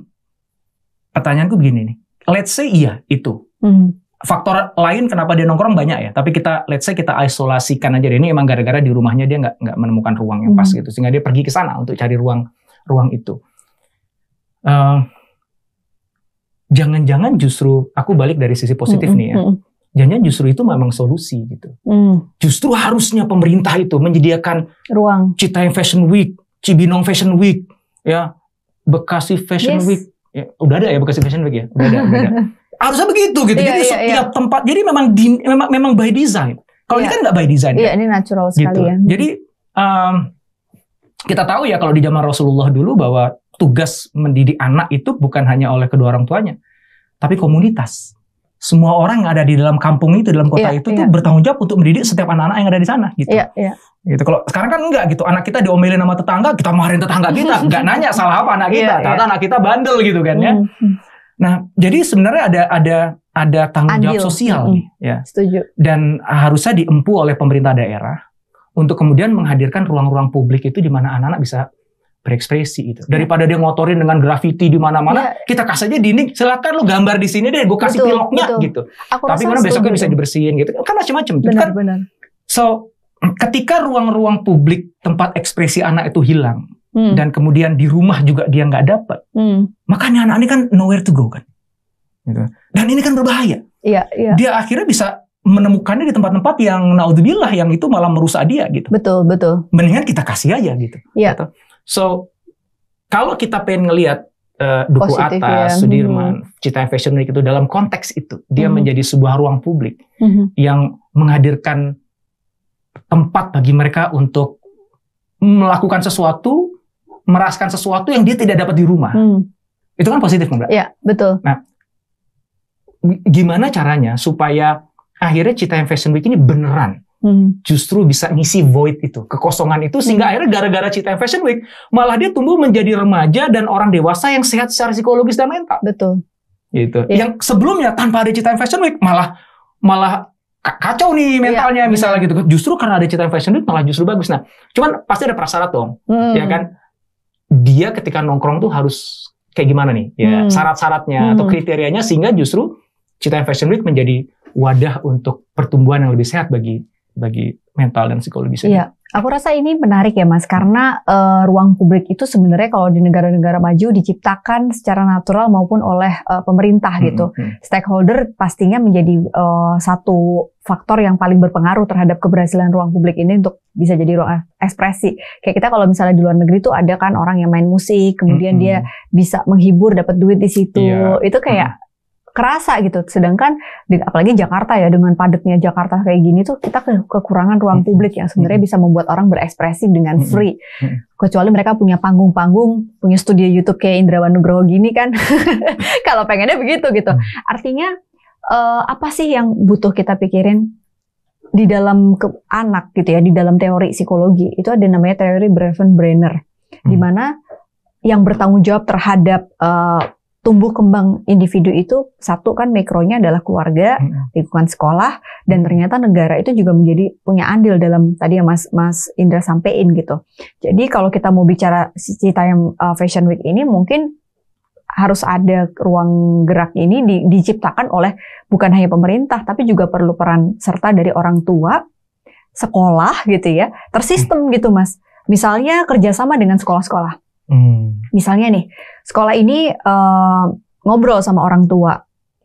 pertanyaanku begini nih, let's say iya itu Mhm. faktor lain kenapa dia nongkrong banyak ya, tapi kita let's say kita isolasikan aja deh ini emang gara-gara di rumahnya dia nggak nggak menemukan ruang yang pas Hmm. gitu sehingga dia pergi ke sana untuk cari ruang ruang itu. Eh, Jangan-jangan justru aku balik dari sisi positif Mhm, nih ya. mhm, Jangan justru itu memang solusi gitu. mhm. Justru harusnya pemerintah itu menyediakan Ruang. Citayam Fashion Week, Cibinong Fashion Week, ya Bekasi Fashion Yes. Week, ya, udah ada ya Bekasi Fashion Week ya, udah ada, udah ada. Harusnya begitu gitu. Iya, jadi iya, setiap tempat, jadi memang di- memang memang by design. Kalau ini Iya. kan nggak by design, Iya, ya, ini natural gitu. sekali ya. Jadi um, kita tahu ya kalau di zaman Rasulullah dulu bahwa tugas mendidik anak itu bukan hanya oleh kedua orang tuanya, tapi komunitas. Semua orang yang ada di dalam kampung itu, dalam kota Iya, itu iya. tuh bertanggung jawab untuk mendidik setiap anak-anak yang ada di sana gitu. Iya, iya. Gitu. Kalau sekarang kan enggak gitu, anak kita diomelin sama tetangga, kita marahin tetangga kita, nggak nanya salah apa anak kita, Iya, ternyata anak kita bandel gitu kan ya. Hmm. Nah, jadi sebenarnya ada ada ada tanggung jawab Andil. sosial Mm-mm. nih, ya. Setuju. Dan harusnya diempu oleh pemerintah daerah untuk kemudian menghadirkan ruang-ruang publik itu di mana anak-anak bisa berekspresi itu. Daripada dia ngotorin dengan grafiti di mana-mana, Iya. kita kasih aja dinding, silakan lu gambar di sini deh, gue kasih Betul, piloknya betul. gitu. Aku Tapi kemudian besoknya bisa dibersihin gitu. Kan macam-macam. Benar, Kan, benar. so ketika ruang-ruang publik tempat ekspresi anak itu hilang Hmm, dan kemudian di rumah juga dia nggak dapat, hmm. makanya anak ini kan nowhere to go kan. Gitu. Dan ini kan berbahaya. Iya, iya. Dia akhirnya bisa menemukannya di tempat-tempat yang naudzubillah yang itu malah merusak dia gitu. Betul, betul. Mendingan kita kasih aja gitu. Iya. Gitu. So kalau kita pengen ngelihat eh, Duku Positif, Atas, ya. Sudirman, Cita Fashion Week itu dalam konteks itu, dia Hmm. menjadi sebuah ruang publik Mhm. yang menghadirkan tempat bagi mereka untuk melakukan sesuatu, merasakan sesuatu yang dia tidak dapat di rumah. Hmm. Itu kan positif, Mbak. Iya, betul. Gimana caranya supaya akhirnya Cita Fashion Week ini beneran Hmm. justru bisa ngisi void itu, kekosongan itu sehingga akhirnya gara-gara Cita Fashion Week malah dia tumbuh menjadi remaja dan orang dewasa yang sehat secara psikologis dan mental Betul. gitu. Iya. Yang sebelumnya tanpa ada Cita Fashion Week malah malah ka- kacau nih mentalnya Iya, misalnya gitu. Justru karena ada Cita Fashion Week malah justru bagus. Nah, cuman pasti ada prasyarat dong, Hmm. ya kan? Dia ketika nongkrong tuh harus kayak gimana nih? Ya, Hmm. syarat-syaratnya atau Hmm. kriterianya sehingga justru Cita Fashion Week menjadi wadah untuk pertumbuhan yang lebih sehat bagi bagi mental dan psikologis. Iya, aku rasa ini menarik ya Mas, karena eh, ruang publik itu sebenarnya kalau di negara-negara maju diciptakan secara natural maupun oleh eh, pemerintah Hmm, gitu. hmm, Stakeholder pastinya menjadi eh, satu faktor yang paling berpengaruh terhadap keberhasilan ruang publik ini untuk bisa jadi ruang ekspresi. Kayak kita kalau misalnya di luar negeri tuh ada kan orang yang main musik, kemudian hmm, dia bisa menghibur, dapat duit di situ. Iya. Itu kayak kerasa gitu. Sedangkan di- apalagi Jakarta ya dengan padatnya Jakarta kayak gini tuh kita ke- kekurangan ruang Hmm. publik yang sebenarnya bisa membuat orang berekspresi dengan Hmm. free. Hmm. Kecuali mereka punya panggung-panggung, punya studio YouTube kayak Indrawan Nugroho gini kan. Kalau pengennya begitu gitu. Hmm. Artinya eh, apa sih yang butuh kita pikirin di dalam ke- anak gitu ya, di dalam teori psikologi itu ada namanya teori Breven-Brenner, di Hmm. mana yang bertanggung jawab terhadap eh, tumbuh kembang individu itu satu kan mikronya adalah keluarga, hmm, lingkungan sekolah, dan ternyata negara itu juga menjadi punya andil dalam tadi yang Mas Mas Indra sampein gitu. Jadi kalau kita mau bicara cita yang uh, Fashion Week ini mungkin harus ada ruang gerak ini di- diciptakan oleh bukan hanya pemerintah tapi juga perlu peran serta dari orang tua, sekolah gitu ya, tersistem gitu Mas. Misalnya kerjasama dengan sekolah-sekolah. Hmm. Misalnya nih, sekolah ini eh, ngobrol sama orang tua,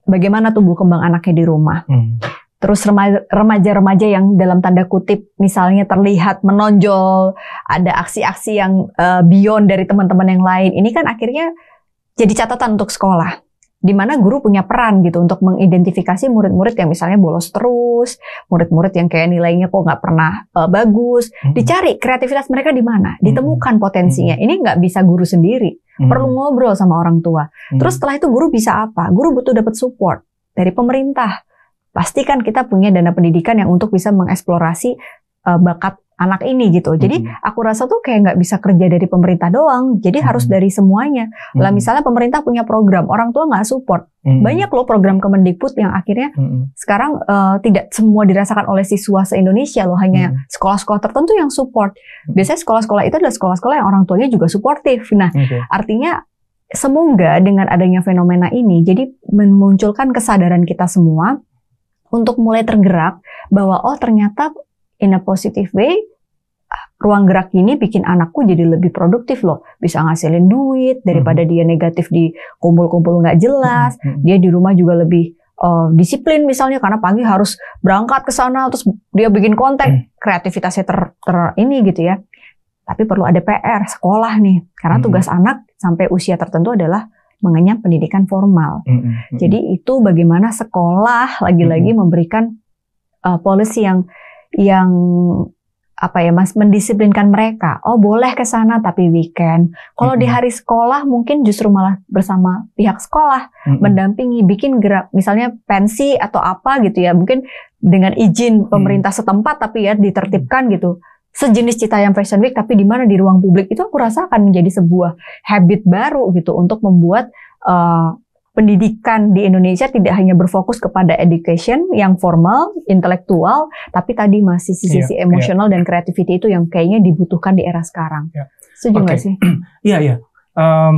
bagaimana tumbuh kembang anaknya di rumah. Hmm. Terus rema- remaja-remaja yang dalam tanda kutip misalnya terlihat menonjol, ada aksi-aksi yang eh, beyond dari teman-teman yang lain. Ini kan akhirnya jadi catatan untuk sekolah. Di mana guru punya peran gitu untuk mengidentifikasi murid-murid yang misalnya bolos terus, murid-murid yang kayak nilainya kok nggak pernah eh, bagus. Hmm. Dicari kreativitas mereka di mana, ditemukan potensinya. Ini nggak bisa guru sendiri, Hmm. perlu ngobrol sama orang tua. Hmm. Terus setelah itu guru bisa apa? Guru butuh dapat support dari pemerintah. Pastikan kita punya dana pendidikan yang untuk bisa mengeksplorasi uh, bakat anak ini gitu. Jadi Hmm. aku rasa tuh kayak nggak bisa kerja dari pemerintah doang. Jadi harus Hmm. dari semuanya. Lah Hmm. misalnya pemerintah punya program, orang tua nggak support. Hmm. Banyak loh program Kemendikbud yang akhirnya Hmm. sekarang uh, tidak semua dirasakan oleh siswa se-Indonesia loh, hanya sekolah-sekolah tertentu yang support. Biasanya sekolah-sekolah itu adalah sekolah-sekolah yang orang tuanya juga suportif. Nah, Oke. Artinya semoga dengan adanya fenomena ini jadi memunculkan kesadaran kita semua untuk mulai tergerak bahwa oh ternyata in a positive way ruang gerak ini bikin anakku jadi lebih produktif loh bisa ngasilin duit daripada dia negatif di kumpul-kumpul nggak jelas Hmm. dia di rumah juga lebih eh, disiplin misalnya karena pagi harus berangkat ke sana terus dia bikin konten kreativitasnya ter, ter- ini gitu ya tapi perlu ada PR sekolah nih karena Hmm. tugas anak sampai usia tertentu adalah mengenyam pendidikan formal Hmm. Hmm. jadi itu bagaimana sekolah lagi-lagi memberikan uh, policy yang yang apa ya Mas mendisiplinkan mereka. Oh, boleh ke sana tapi weekend. Kalau di Mm-mm. hari sekolah mungkin justru malah bersama pihak sekolah Mm-mm. mendampingi bikin gerak misalnya pensi atau apa gitu ya. Mungkin dengan izin pemerintah setempat tapi ya ditertibkan gitu. Sejenis Citayam Fashion Week tapi di mana di ruang publik itu aku rasa akan menjadi sebuah habit baru gitu untuk membuat eh, pendidikan di Indonesia tidak hanya berfokus kepada education yang formal, intelektual, tapi tadi masih sisi-sisi Iya, emosional dan creativity itu yang kayaknya dibutuhkan di era sekarang. Iya. Setuju nggak Oke. sih? Iya iya. Em,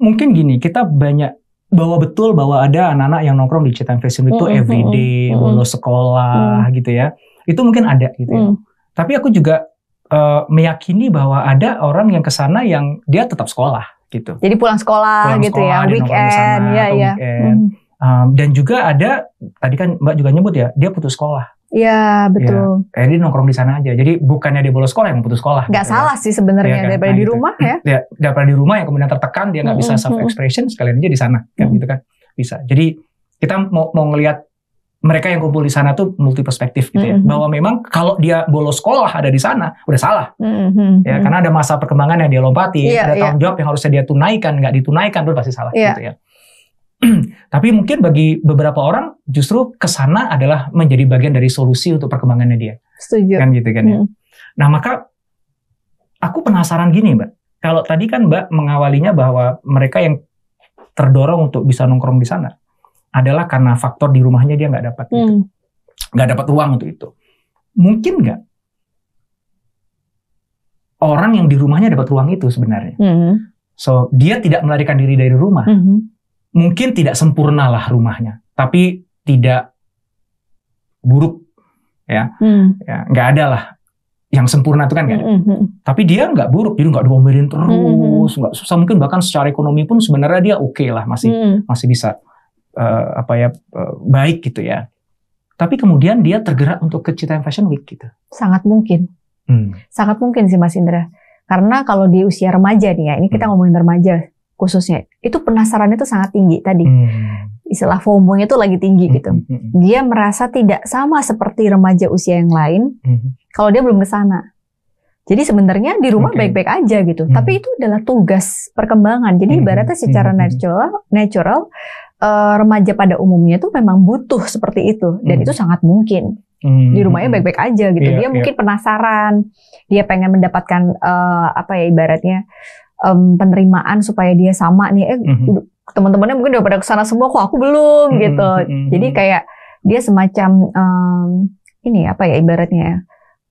mungkin gini kita banyak bahwa betul bahwa ada anak-anak yang nongkrong di Citayam Fashion Week itu Mm-mm, everyday, mm-mm, bolos sekolah gitu ya. Itu mungkin ada gitu ya. Hmm. Tapi aku juga eh, meyakini bahwa ada orang yang ke sana yang dia tetap sekolah gitu. Jadi pulang sekolah Pulang gitu sekolah, ya, nongkrong di weekend, sana ya atau ya. weekend. Hmm. Um, dan juga ada tadi kan Mbak juga nyebut ya, dia putus sekolah. Iya betul. Eh dia nongkrong di sana aja. Jadi bukannya dia bolos sekolah yang putus sekolah. Nggak gitu ya. salah sih sebenarnya Iya kan? daripada Nah, di gitu. rumah ya. Ya, daripada di rumah yang kemudian tertekan dia nggak bisa Mm-mm, self expression sekalian aja di sana kan Mm. gitu kan bisa. Jadi kita mau mau ngelihat mereka yang kumpul di sana tuh multi perspektif gitu ya. Mm-mm. Bahwa memang kalau dia bolos sekolah ada di sana udah salah Mhm, ya mhm. karena ada masa perkembangan yang dia lompati, Iya, ada iya. tanggung jawab yang harusnya dia tunaikan nggak ditunaikan itu pasti salah Iya. gitu ya. Tapi mungkin bagi beberapa orang justru ke sana adalah menjadi bagian dari solusi untuk perkembangannya dia Setuju. kan gitu kan ya. Hmm. Nah maka aku penasaran gini mbak, kalau tadi kan mbak mengawalinya bahwa mereka yang terdorong untuk bisa nongkrong di sana adalah karena faktor di rumahnya dia nggak dapat gitu, Hmm. nggak dapat uang untuk itu. Mungkin nggak orang yang di rumahnya dapat uang itu sebenarnya. Mhm, So dia tidak melarikan diri dari rumah. mhm. Mungkin tidak sempurna lah rumahnya, tapi tidak buruk Hmm. ya nggak ada lah yang sempurna itu kan nggak ada. Mhm, mhm. tapi dia nggak buruk jadi nggak diomelin Hmm. terus nggak susah mungkin bahkan secara ekonomi pun sebenarnya dia oke lah masih Hmm. masih bisa eh, apa ya eh, baik gitu ya tapi kemudian dia tergerak untuk ke Citayam Fashion Week gitu Sangat mungkin. Hmm. Sangat mungkin sih Mas Indra. Karena kalau di usia remaja nih ya, ini kita Hmm. ngomongin remaja khususnya, itu penasaran itu sangat tinggi tadi. Hmm. Istilah FOMO-nya itu lagi tinggi gitu. Hmm, hmm, Dia merasa tidak sama seperti remaja usia yang lain hmm. kalau dia belum ke sana. Jadi sebenarnya di rumah baik-baik aja gitu. Hmm. Tapi itu adalah tugas perkembangan. Jadi Hmm. ibaratnya secara Hmm. natural, natural eh, remaja pada umumnya itu memang butuh seperti itu dan Hmm. itu sangat mungkin. Hmm. Di rumahnya baik-baik aja gitu. Iya, dia iya. mungkin penasaran, dia pengen mendapatkan eh, apa ya ibaratnya em, penerimaan supaya dia sama nih. Eh udah- teman-temannya mungkin udah pada ke sana semua kok aku belum Hmm, gitu. hmm, Jadi hmm. kayak dia semacam em, ini apa ya ibaratnya ya,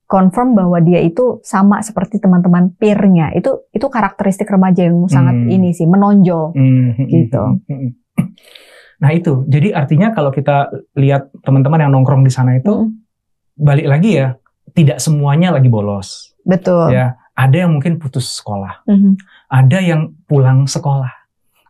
confirm bahwa dia itu sama seperti teman-teman peernya. Itu itu karakteristik remaja yang sangat Hmm. ini sih menonjol. Hmm, hmm, Gitu. hmm, hmm. Nah itu, jadi artinya kalau kita lihat teman-teman yang nongkrong di sana itu, Hmm. balik lagi ya, tidak semuanya lagi bolos. Betul. Ya, ada yang mungkin putus sekolah, Mhm. ada yang pulang sekolah,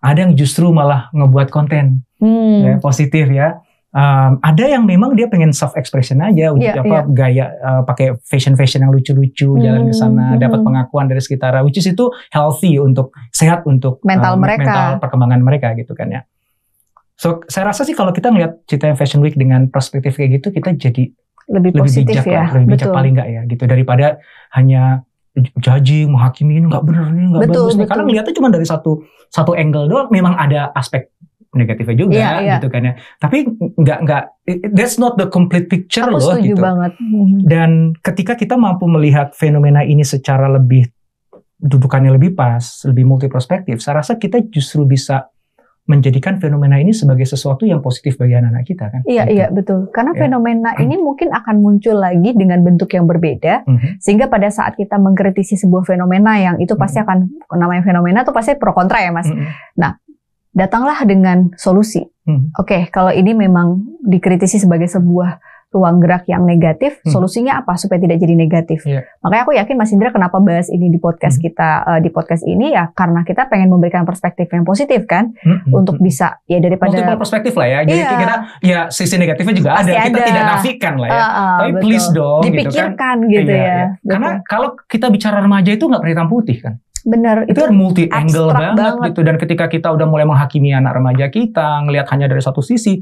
ada yang justru malah ngebuat konten Hmm. ya, positif ya. Um, ada yang memang dia pengen self expression aja, untuk Iya, apa gaya uh, pakai fashion fashion yang lucu-lucu, jalan ke sana, Hmm, dapat hmm. pengakuan dari sekitar, which is itu healthy untuk sehat untuk Mental uh, mereka. mental perkembangan mereka gitu kan ya. So saya rasa sih kalau kita ngeliat Citayam Fashion Week dengan perspektif kayak gitu, kita jadi Lebih lebih positif bijak ya. lah, lebih bijak Betul. paling nggak ya gitu daripada hanya judging, menghakimi ini nggak bener ini nggak bagus betul. Karena ngeliatnya cuma dari satu satu angle doang. Memang ada aspek negatifnya juga Iya, iya. gitu kan ya. Tapi nggak nggak that's not the complete picture Aku loh gitu. banget. Dan ketika kita mampu melihat fenomena ini secara lebih dudukannya lebih pas, lebih multi perspektif, saya rasa kita justru bisa menjadikan fenomena ini sebagai sesuatu yang positif bagi anak-anak kita kan. Iya Gitu. iya betul. Karena Ya. fenomena ini mungkin akan muncul lagi dengan bentuk yang berbeda, Mhm. sehingga pada saat kita mengkritisi sebuah fenomena yang itu pasti akan namanya fenomena itu pasti pro kontra ya mas. Mhm. Datanglah dengan solusi. Mhm. Oke, kalau ini memang dikritisi sebagai sebuah ruang gerak yang negatif, Hmm. solusinya apa supaya tidak jadi negatif? Iya. Makanya aku yakin Mas Indra kenapa bahas ini di podcast Hmm. kita eh, di podcast ini ya karena kita pengen memberikan perspektif yang positif kan Mhm. untuk bisa ya daripada multiple perspektif lah ya. Jadi Iya. kita ya sisi negatifnya juga Pasti ada. Kita ada. tidak nafikan lah ya. Ah, ah, Tapi betul. please dong gitu kan. dipikirkan gitu, Iya, ya. iya. Karena kalau kita bicara remaja itu nggak pernah hitam putih kan. Benar Itu kan multi angle banget, banget. gitu. Dan ketika kita udah mulai menghakimi anak remaja kita, ngelihat hanya dari satu sisi,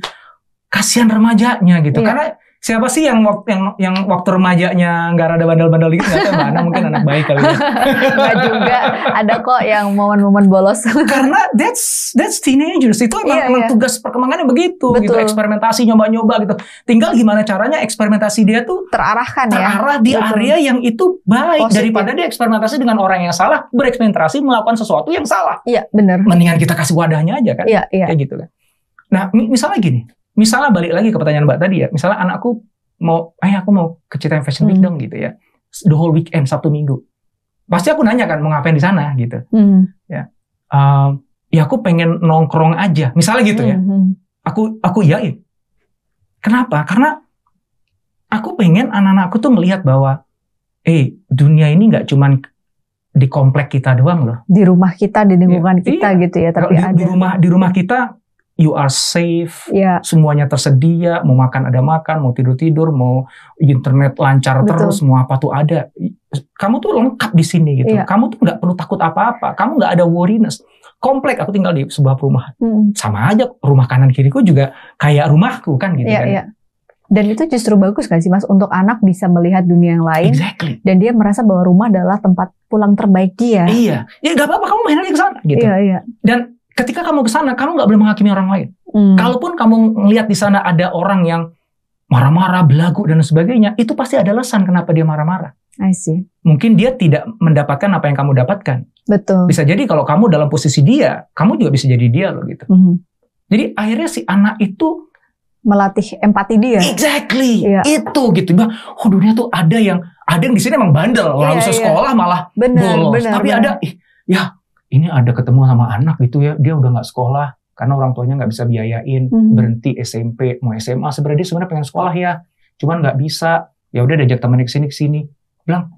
kasihan remajanya gitu. Iya. Karena siapa sih yang waktu yang yang waktu remajanya nggak rada bandel-bandel dikit nggak tahu Mbak Ana mungkin anak baik kali ya. Enggak juga. Ada kok yang momen-momen bolos. Karena that's that's teenagers itu emang, Iya, emang iya. tugas perkembangannya begitu gitu Betul. eksperimentasi nyoba-nyoba gitu. Tinggal gimana caranya eksperimentasi dia tuh Terarahkan ya. terarah di Betul. area yang itu baik Positif. daripada dia eksperimentasi dengan orang yang salah bereksperimentasi melakukan sesuatu yang salah. Iya, benar. Mendingan kita kasih wadahnya aja kan. Iya, iya. kayak gitu kan. Nah, mi- misalnya gini, misalnya balik lagi ke pertanyaan Mbak tadi ya, misalnya anakku mau, ayah aku mau ke Cita Fashion Week Hmm. dong gitu ya, the whole weekend Sabtu Minggu. Pasti aku nanya kan mau ngapain di sana gitu. Hmm. Ehm, ya aku pengen nongkrong aja, misalnya gitu ya. Hmm, hmm. Aku aku yain. Kenapa? Karena aku pengen anak-anakku tuh melihat bahwa, eh dunia ini nggak cuman di komplek kita doang loh. Di rumah kita, di lingkungan Iya, kita gitu ya, tapi di, ada. di rumah di rumah kita you are safe, Iya, semuanya tersedia, mau makan ada makan, mau tidur tidur, mau internet lancar Betul. terus, mau apa tuh ada. Kamu tuh lengkap di sini gitu. Iya. Kamu tuh nggak perlu takut apa-apa. Kamu nggak ada worriness. Komplek aku tinggal di sebuah perumahan. Hmm. Sama aja rumah kanan kiriku juga kayak rumahku kan gitu Iya, kan. iya. Dan itu justru bagus gak sih Mas untuk anak bisa melihat dunia yang lain Exactly. dan dia merasa bahwa rumah adalah tempat pulang terbaik dia. Iya. Ya nggak apa-apa kamu main aja ke sana gitu. Iya, iya. Dan ketika kamu ke sana, kamu nggak boleh menghakimi orang lain. Hmm. Kalaupun kamu melihat di sana ada orang yang marah-marah, belagu dan sebagainya, itu pasti ada alasan kenapa dia marah-marah. I see. Mungkin dia tidak mendapatkan apa yang kamu dapatkan. Betul. Bisa jadi kalau kamu dalam posisi dia, kamu juga bisa jadi dia loh gitu. Mhm. Jadi akhirnya si anak itu Melatih empati dia. exactly Iya. itu gitu. Bah, oh dunia tuh ada yang ada yang di sini emang bandel, orang usah iya. sekolah malah Benar, bolos. benar. Tapi benar. ada, ih, ya ini ada ketemu sama anak gitu ya, dia udah nggak sekolah karena orang tuanya nggak bisa biayain, Mhm. berhenti SMP, mau SMA. Sebenarnya dia sebenarnya pengen sekolah ya, cuman nggak bisa. Ya udah diajak temennya ke sini ke sini. Bilang,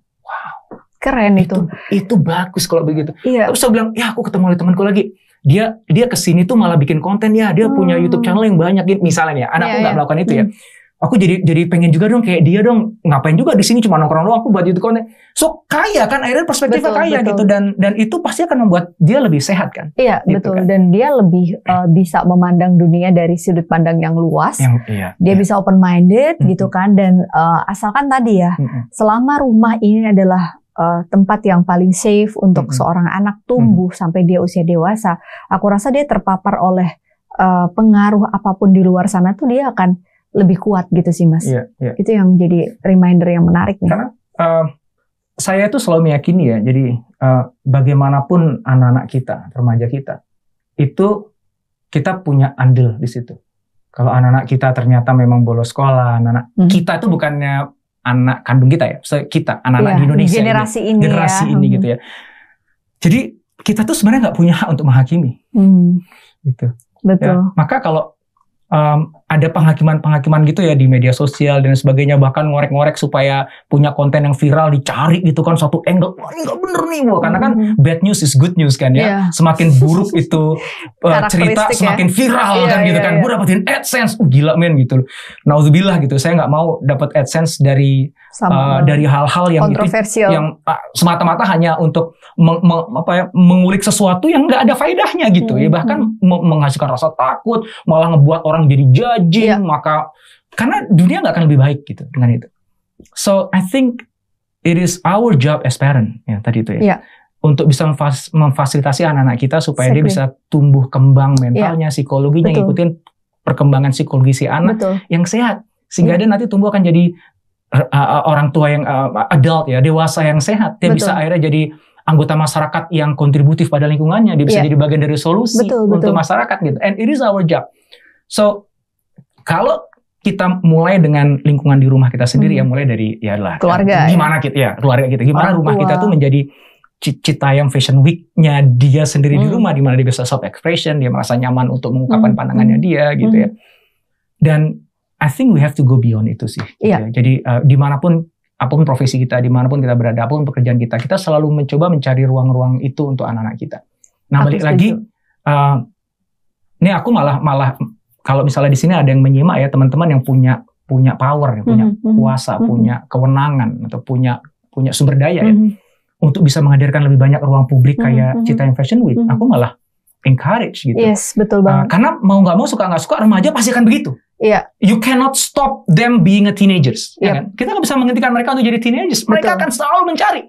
Keren itu. itu bagus kalau begitu. Iya. Terus saya bilang, ya aku ketemu lagi temanku lagi. Dia dia ke sini tuh malah bikin konten ya. Dia punya Hmm. YouTube channel yang banyak. Gitu. Misalnya nih, anakku Iya, nggak iya. melakukan itu ya. Aku jadi jadi pengen juga dong kayak dia dong. Ngapain juga di sini cuma nongkrong doang. Aku buat YouTube konten. So kaya kan akhirnya perspektifnya Betul, kaya betul. gitu dan dan itu pasti akan membuat dia lebih sehat kan. Iya, Gitu betul. kan. Dan dia lebih uh, bisa memandang dunia dari sudut pandang yang luas. Yang iya. Dia bisa open minded Mhm. gitu kan dan uh, asalkan tadi ya, Mm-mm. selama rumah ini adalah uh, tempat yang paling safe untuk Mhm. seorang anak tumbuh sampai dia usia dewasa, aku rasa dia terpapar oleh uh, pengaruh apa pun di luar sana tuh dia akan lebih kuat gitu sih Mas. Iya, iya. Itu yang jadi reminder yang menarik nih. Karena eh, saya tuh selalu meyakini ya, jadi eh, bagaimanapun anak-anak kita, remaja kita, itu kita punya andil di situ. Kalau anak-anak kita ternyata memang bolos sekolah, anak-anak Hmm. kita itu bukannya anak kandung kita ya, so, kita anak-anak Iya, di Indonesia ini, generasi ini, generasi ya. ini gitu ya. Jadi kita tuh sebenarnya nggak punya hak untuk menghakimi, Hmm, gitu. betul. Ya, maka kalau um, ada penghakiman-penghakiman gitu ya di media sosial dan sebagainya bahkan ngorek-ngorek supaya punya konten yang viral dicari gitu kan satu angle wah ini nggak bener nih wah karena kan Mhm. bad news is good news kan ya Iya. semakin buruk itu uh, cerita ya. semakin viral Iya, kan gitu iya, kan iya. gue dapetin adsense oh, gila men gitu Nauzubillah gitu saya nggak mau dapat adsense dari Sama uh, dari hal-hal yang itu kontroversial. yang uh, semata-mata hanya untuk meng- meng- apa ya, mengulik sesuatu yang nggak ada faedahnya gitu ya Hmm, bahkan me- menghasilkan rasa takut malah ngebuat orang jadi judging Iya. maka karena dunia nggak akan lebih baik gitu dengan itu so I think it is our job as parent ya tadi itu ya Iya. untuk bisa memfas- memfasilitasi anak-anak kita supaya dia Exactly. bisa tumbuh kembang mentalnya psikologinya Betul. ngikutin perkembangan psikologi si anak Betul. yang sehat sehingga Iya. dia nanti tumbuh akan jadi uh, uh, orang tua yang uh, adult ya dewasa yang sehat dia Betul. bisa akhirnya jadi anggota masyarakat yang kontributif pada lingkungannya dia bisa Iya. jadi bagian dari solusi Betul, untuk betul. masyarakat gitu and it is our job so kalau kita mulai dengan lingkungan di rumah kita sendiri Hmm. ya mulai dari ya lah Keluarga, gimana kita ya keluarga kita gimana Orang rumah tua. kita tuh menjadi ci- Citayam Fashion Week-nya dia sendiri di Hmm. rumah di mana dia bisa self expression dia merasa nyaman untuk mengungkapkan Hmm. pandangannya Hmm. dia gitu ya dan I think we have to go beyond itu sih. gitu Iya. ya. Jadi uh, di mana pun apa pun profesi kita, di mana pun kita berada, apa pun pekerjaan kita, kita selalu mencoba mencari ruang-ruang itu untuk anak-anak kita. Nah balik lagi, uh, ini aku malah malah kalau misalnya di sini ada yang menyimak ya teman-teman yang punya punya power, ya, punya Mhm, mhm, kuasa, mhm. punya kewenangan atau punya punya sumber daya ya Mhm. untuk bisa menghadirkan lebih banyak ruang publik kayak mhm. Cita Fashion Week, Mhm. aku malah encourage gitu. Yes, betul Uh, banget. karena mau nggak mau suka nggak suka remaja pasti akan begitu Iya. You cannot stop them being a teenagers. ya Yep. kan? Kita nggak bisa menghentikan mereka untuk jadi teenagers. Mereka Betul. akan selalu mencari.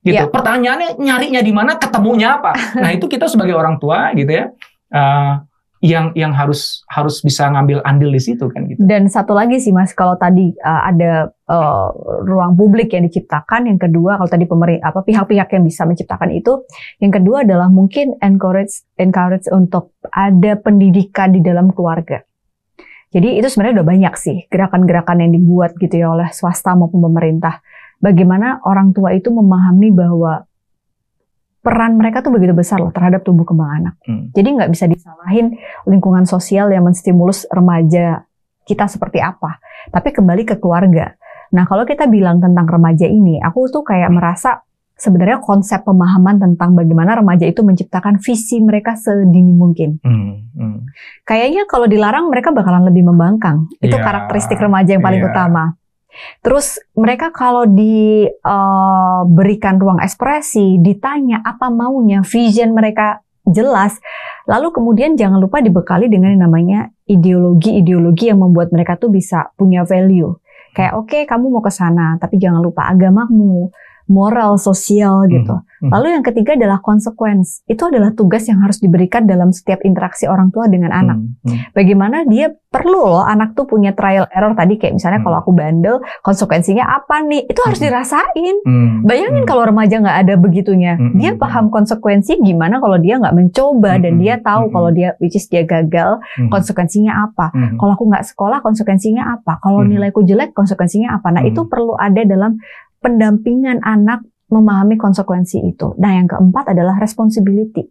Gitu. Yep. Pertanyaannya nyarinya di mana, ketemunya apa. nah itu kita sebagai orang tua gitu ya, eh, yang yang harus harus bisa ngambil andil di situ kan gitu. Dan satu lagi sih Mas, kalau tadi uh, ada uh, ruang publik yang diciptakan, yang kedua kalau tadi pemerintah apa pihak-pihak yang bisa menciptakan itu, yang kedua adalah mungkin encourage encourage untuk ada pendidikan di dalam keluarga. Jadi itu sebenarnya udah banyak sih gerakan-gerakan yang dibuat gitu ya oleh swasta maupun pemerintah. Bagaimana orang tua itu memahami bahwa peran mereka tuh begitu besar loh terhadap tumbuh kembang anak. Hmm. Jadi nggak bisa disalahin lingkungan sosial yang menstimulus remaja kita seperti apa. Tapi kembali ke keluarga. Nah kalau kita bilang tentang remaja ini, aku tuh kayak merasa sebenarnya konsep pemahaman tentang bagaimana remaja itu menciptakan visi mereka sedini mungkin. Hmm, hmm. Kayaknya kalau dilarang mereka bakalan lebih membangkang. Itu Iya, karakteristik remaja yang paling iya. utama. Terus mereka kalau diberikan ruang ekspresi, ditanya apa maunya, vision mereka jelas, lalu kemudian jangan lupa dibekali dengan yang namanya ideologi-ideologi yang membuat mereka tuh bisa punya value. Kayak oke kamu mau ke sana, tapi jangan lupa agamamu, moral, sosial gitu. Hmm. Lalu yang ketiga adalah konsekuens. Itu adalah tugas yang harus diberikan dalam setiap interaksi orang tua dengan anak. Hmm, hmm. Bagaimana dia perlu loh anak tuh punya trial error tadi kayak misalnya Hmm. kalau aku bandel konsekuensinya apa nih? Itu harus Hmm. dirasain. Hmm, Bayangin hmm. kalau remaja nggak ada begitunya, Hmm, dia hmm, paham konsekuensi gimana kalau dia nggak mencoba dan Hmm, dia tahu hmm, kalau dia which is dia gagal Hmm. konsekuensinya apa. Hmm. Kalau aku nggak sekolah konsekuensinya apa? Kalau Hmm. nilaiku jelek konsekuensinya apa? Nah Hmm. itu perlu ada dalam pendampingan anak memahami konsekuensi itu. Nah yang keempat adalah responsibility.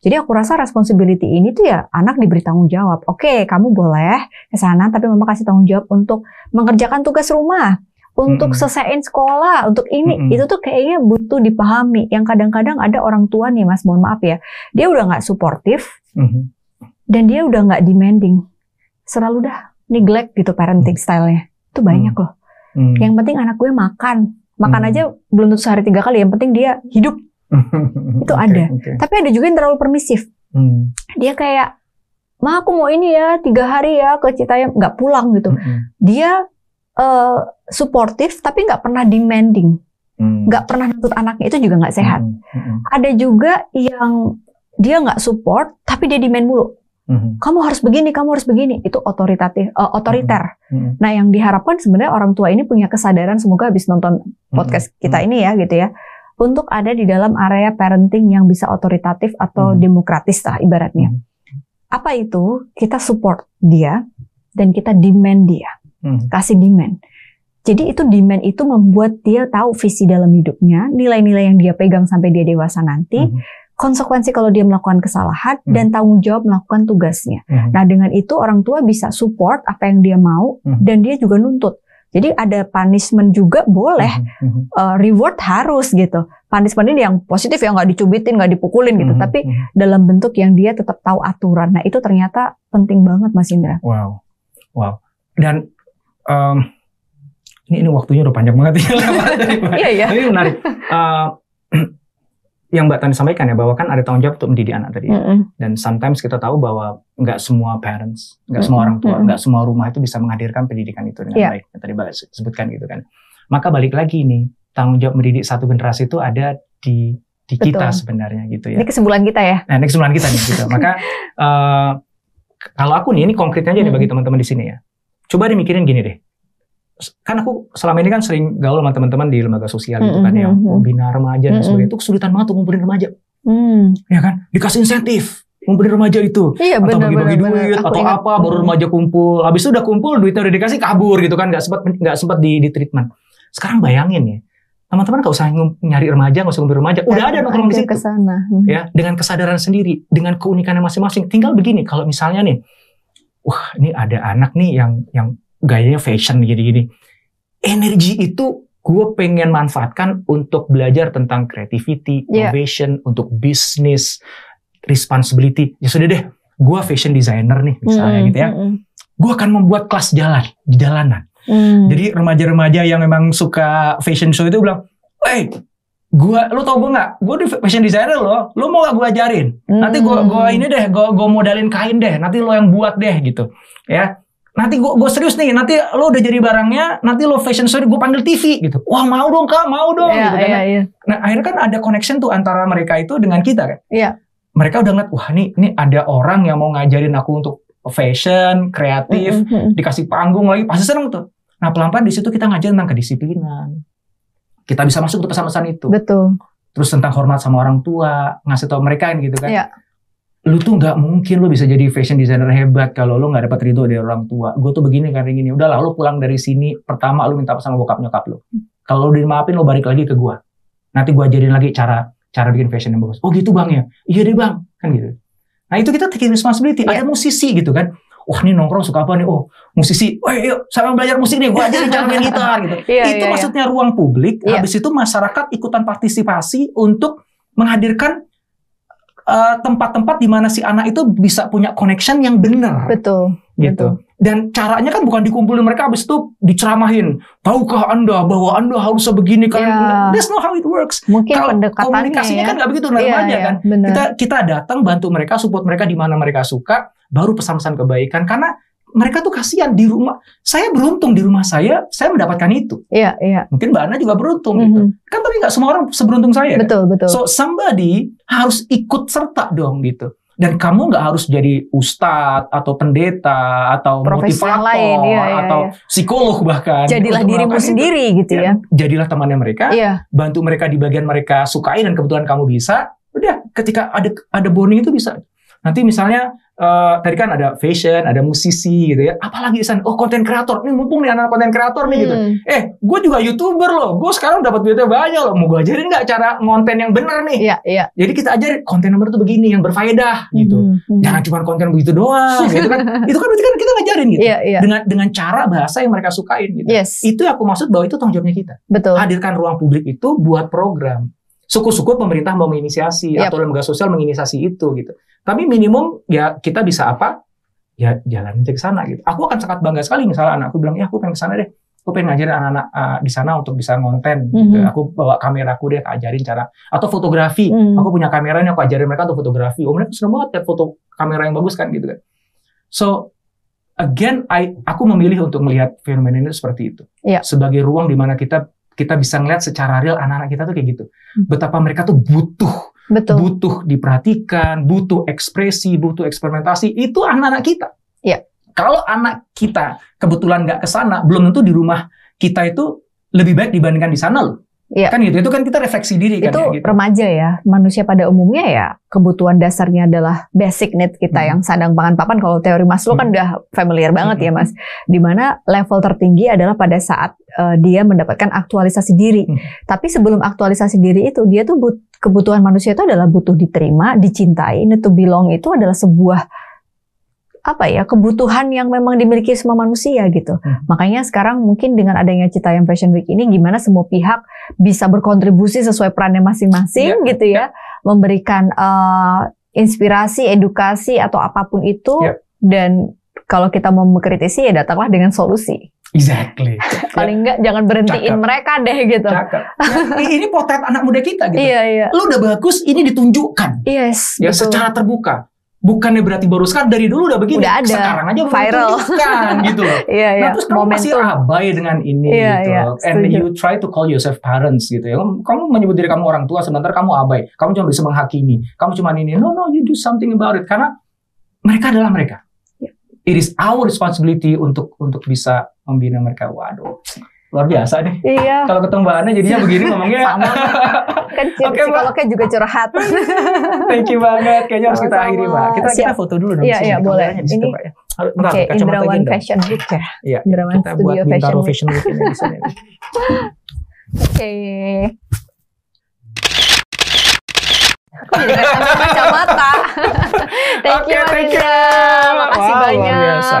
Jadi aku rasa responsibility ini tuh ya anak diberi tanggung jawab. Oke, kamu boleh ke sana, tapi mama kasih tanggung jawab untuk mengerjakan tugas rumah, untuk Mm-mm. selesaiin sekolah, untuk ini. Mm-mm. Itu tuh kayaknya butuh dipahami. Yang kadang-kadang ada orang tua nih, mas, mohon maaf ya, dia udah nggak suportif Hmm. dan dia udah nggak demanding. Selalu dah neglect gitu parenting style-nya. Itu banyak loh. Hmm. Yang penting anak gue makan. Makan Hmm. aja belum tentu sehari tiga kali. Yang penting dia hidup. Itu Oke, ada. oke. Tapi ada juga yang terlalu permisif. Hmm. Dia kayak, ma aku mau ini ya tiga hari ya ke Citayam nggak pulang gitu. Hmm. Dia eh suportif tapi nggak pernah demanding, Hmm. nggak pernah nuntut anaknya itu juga nggak sehat. Hmm. Hmm. Ada juga yang dia nggak support tapi dia demand mulu. Hmm. Kamu harus begini, kamu harus begini. Itu otoritatif, eh, otoriter. Hmm. Nah, yang diharapkan sebenarnya orang tua ini punya kesadaran semoga habis nonton podcast kita ini ya gitu ya. Untuk ada di dalam area parenting yang bisa otoritatif atau Hmm. demokratis lah ibaratnya. Hmm. Apa itu? Kita support dia dan kita demand dia. Hmm. Kasih demand. Jadi itu demand itu membuat dia tahu visi dalam hidupnya, nilai-nilai yang dia pegang sampai dia dewasa nanti, Hmm. Konsekuensi kalau dia melakukan kesalahan Hmm. dan tanggung jawab melakukan tugasnya. Hmm. Nah, dengan itu orang tua bisa support apa yang dia mau Hmm. dan dia juga nuntut. Jadi ada punishment juga boleh, Hmm. eh, reward harus gitu. Punishment ini yang positif ya nggak dicubitin, nggak dipukulin gitu, Hmm. tapi Hmm. dalam bentuk yang dia tetap tahu aturan. Nah, itu ternyata penting banget Mas Indra. Wow, wow. Dan em, ini ini waktunya udah panjang banget ya. Iya ya. Tapi menarik. Eh, yang Mbak Tani sampaikan ya bahwa kan ada tanggung jawab untuk mendidik anak tadi. Dan sometimes kita tahu bahwa nggak semua parents, nggak semua orang tua, nggak semua rumah itu bisa menghadirkan pendidikan itu dengan Iya. baik. Yang tadi Mbak sebutkan gitu kan. Maka balik lagi nih tanggung jawab mendidik satu generasi itu ada di di kita sebenarnya gitu ya. Ini kesimpulan kita ya. Nah, ini kesimpulan kita nih gitu. Maka eh, kalau aku nih ini konkretnya aja deh bagi Hmm. teman-teman di sini ya. Coba deh mikirin gini deh. Kan aku selama ini kan sering gaul sama teman-teman di lembaga sosial gitu kan Hmm, yang hmm, hmm. membina remaja dan Hmm, sebagainya. Itu kesulitan banget untuk ngumpulin remaja, Hmm. ya kan? Dikasih insentif ngumpulin remaja itu. Iya atau bagi-bagi duit benar. Aku atau ingat. apa baru remaja kumpul. Habis itu udah kumpul duitnya udah dikasih kabur gitu kan nggak sempat nggak sempat di, di treatment. Sekarang bayangin ya. Teman-teman nggak usah nyari remaja, nggak usah ngumpul remaja. Udah ada nongkrong di situ ke sana. Hmm. ya dengan kesadaran sendiri dengan keunikannya masing-masing tinggal begini kalau misalnya nih wah ini ada anak nih yang yang gayanya fashion gini-gini energi itu gue pengen manfaatkan untuk belajar tentang creativity Iya. innovation untuk bisnis responsibility ya sudah deh gue fashion designer nih misalnya Hmm, gitu ya hmm, gue akan membuat kelas jalan di jalanan hmm. jadi remaja-remaja yang memang suka fashion show itu bilang, "Hey, gua lu tau gua nggak? Gua di fashion designer loh. Lu mau gak gua ajarin? Nanti gua Hmm. gua ini deh, gua gua modalin kain deh. Nanti lo yang buat deh gitu." Ya. Nanti gue gue serius nih nanti lo udah jadi barangnya nanti lo fashion show gue panggil TV gitu wah mau dong kak mau dong Iya, gitu kan iya, iya. nah akhirnya kan ada connection tuh antara mereka itu dengan kita kan Iya. mereka udah ngeliat wah nih ini ada orang yang mau ngajarin aku untuk fashion kreatif Mm, mm, mm. dikasih panggung lagi pasti seneng tuh nah pelan-pelan di situ kita ngajarin tentang kedisiplinan kita bisa masuk ke pesan-pesan itu Betul. terus tentang hormat sama orang tua ngasih tau mereka gitu kan Iya. Lu tuh nggak mungkin lu bisa jadi fashion designer hebat kalau lu nggak dapat ridho dari orang tua. Gue tuh begini kan gini udahlah lu pulang dari sini pertama lu minta sama bokap nyokap lu. Kalau lu dimaafin lu balik lagi ke gua. Nanti gua ajarin lagi cara cara bikin fashion yang bagus. Oh gitu bang ya? Iya deh bang. Kan gitu. Nah itu kita taking responsibility. Ada Iya. musisi gitu kan. Wah ini nongkrong suka apa nih? Oh musisi. Oh yuk sama belajar musik nih. Gua ajarin cara main gitar gitu. Iya, itu iya, iya. maksudnya ruang publik. Iya. Habis itu masyarakat ikutan partisipasi untuk menghadirkan eh, tempat-tempat di mana si anak itu bisa punya connection yang benar Betul. gitu. Dan caranya kan bukan dikumpulin mereka habis itu diceramahin. Tahukah Anda bahwa Anda harus sebegini kan? Iya. That's not how it works. Mungkin Kalau pendekatannya komunikasinya ya. kan nggak begitu Iya, aja iya, kan. benar. Kita kita datang bantu mereka, support mereka di mana mereka suka, baru pesan-pesan kebaikan karena mereka tuh kasihan di rumah. Saya beruntung di rumah saya, saya mendapatkan itu. Iya, iya. Mungkin Mbak Ana juga beruntung gitu. Mhm. Kan tapi nggak semua orang seberuntung saya. kan? Betul, betul. So somebody harus ikut serta dong gitu. Dan kamu nggak harus jadi ustadz atau pendeta atau Profesi motivator lain, iya, iya, atau iya. psikolog bahkan. Jadilah dirimu melakukan itu. sendiri gitu ya. Jadilah temannya mereka, Iya, bantu mereka di bagian mereka sukai dan kebetulan kamu bisa. Udah, ketika ada ada bonding itu bisa. Nanti misalnya eh, tadi kan ada fashion, ada musisi gitu ya. Apalagi di sana, oh konten kreator. Nih mumpung nih anak konten kreator nih gitu. Hmm. Eh, gue juga youtuber loh. Gue sekarang dapat duitnya banyak loh. Mau gue ajarin nggak cara ngonten yang bener nih? Iya, iya. Jadi kita ajarin konten nomor tuh begini yang berfaedah gitu. Mhm, mhm. Jangan cuma konten begitu doang gitu kan. Itu kan berarti kan kita ngajarin gitu. Iya, iya. Dengan dengan cara bahasa yang mereka sukain gitu. Yes, Itu yang aku maksud bahwa itu tanggung jawabnya kita. betul. Hadirkan ruang publik itu buat program. Syukur-syukur pemerintah mau menginisiasi Yap. atau lembaga sosial menginisiasi itu gitu. Tapi minimum ya kita bisa apa? Ya jalan aja ke sana gitu. Aku akan sangat bangga sekali misalnya anakku bilang, "Ya aku pengen ke sana deh." Aku pengen ngajarin anak-anak uh, di sana untuk bisa ngonten gitu. Mhm. Aku bawa kameraku deh ajarin cara atau fotografi. Hmm. Aku punya kamera ini aku ajarin mereka untuk fotografi. Oh mereka seneng banget lihat foto kamera yang bagus kan gitu kan. So again, I, aku memilih untuk melihat fenomena ini seperti itu. Iya. Sebagai ruang di mana kita kita bisa ngeliat secara real anak-anak kita tuh kayak gitu. Hmm. Betapa mereka tuh butuh, Betul. butuh diperhatikan, butuh ekspresi, butuh eksperimentasi. Itu anak-anak kita. Iya. Kalau anak kita kebetulan nggak ke sana, belum tentu di rumah kita itu lebih baik dibandingkan di sana loh. Iya. Kan gitu. Itu kan kita refleksi diri kan itu ya gitu. remaja ya manusia pada umumnya ya kebutuhan dasarnya adalah basic need kita Hmm. yang sandang pangan papan kalau teori Maslow kan Hmm. udah familiar banget ya Hmm. mas di mana level tertinggi adalah pada saat eh, dia mendapatkan aktualisasi diri Hmm. tapi sebelum aktualisasi diri itu dia tuh but- kebutuhan manusia itu adalah butuh diterima dicintai need to belong itu adalah sebuah apa ya kebutuhan yang memang dimiliki semua manusia gitu. Hmm. Makanya sekarang mungkin dengan adanya Citayam Fashion Week ini gimana semua pihak bisa berkontribusi sesuai perannya masing-masing Iya, gitu ya, memberikan eh, inspirasi, edukasi atau apa pun itu Iya. dan kalau kita mau mengkritisi ya datanglah dengan solusi. Exactly. Paling enggak jangan berhentiin Cakep. mereka deh gitu. Cakep. Ya, ini potret anak muda kita gitu. Iya iya. Lu udah bagus, ini ditunjukkan Yes, ya betul. secara terbuka. Bukannya berarti baru sekarang dari dulu udah begini. Udah ada. Sekarang aja Viral. ditunjukkan gitu loh. Iya Nah, iya. terus kamu masih Momentum. abai dengan ini Iya, gitu. iya, And setuju. you try to call yourself parents gitu ya. Kamu- menyebut diri kamu orang tua sementara kamu abai. Kamu cuma bisa menghakimi. Kamu cuma ini. No, no, you do something about it. Karena mereka adalah mereka. Iya. It is our responsibility untuk untuk bisa membina mereka. Waduh, luar biasa nih. Iya. Kalau ketemu Mbak Ana jadinya begini ngomongnya. Sama. Kan Oke, Mbak. psikolognya juga curhat. Thank you banget. Kayaknya harus kita akhiri, Mbak. Kita kita Siap. foto dulu dong. Iya, iya, boleh. Di situ, Ini- Mbak, ya. Bentar, Oke, kacamata Indrawan. Fashion Week ya. Iya, Indrawan kita buat Studio Bintaro Fashion Week. Fashion Week ini di sini. Oke. Aku jadi kacamata. thank you, thank you. Makasih luar banyak. biasa.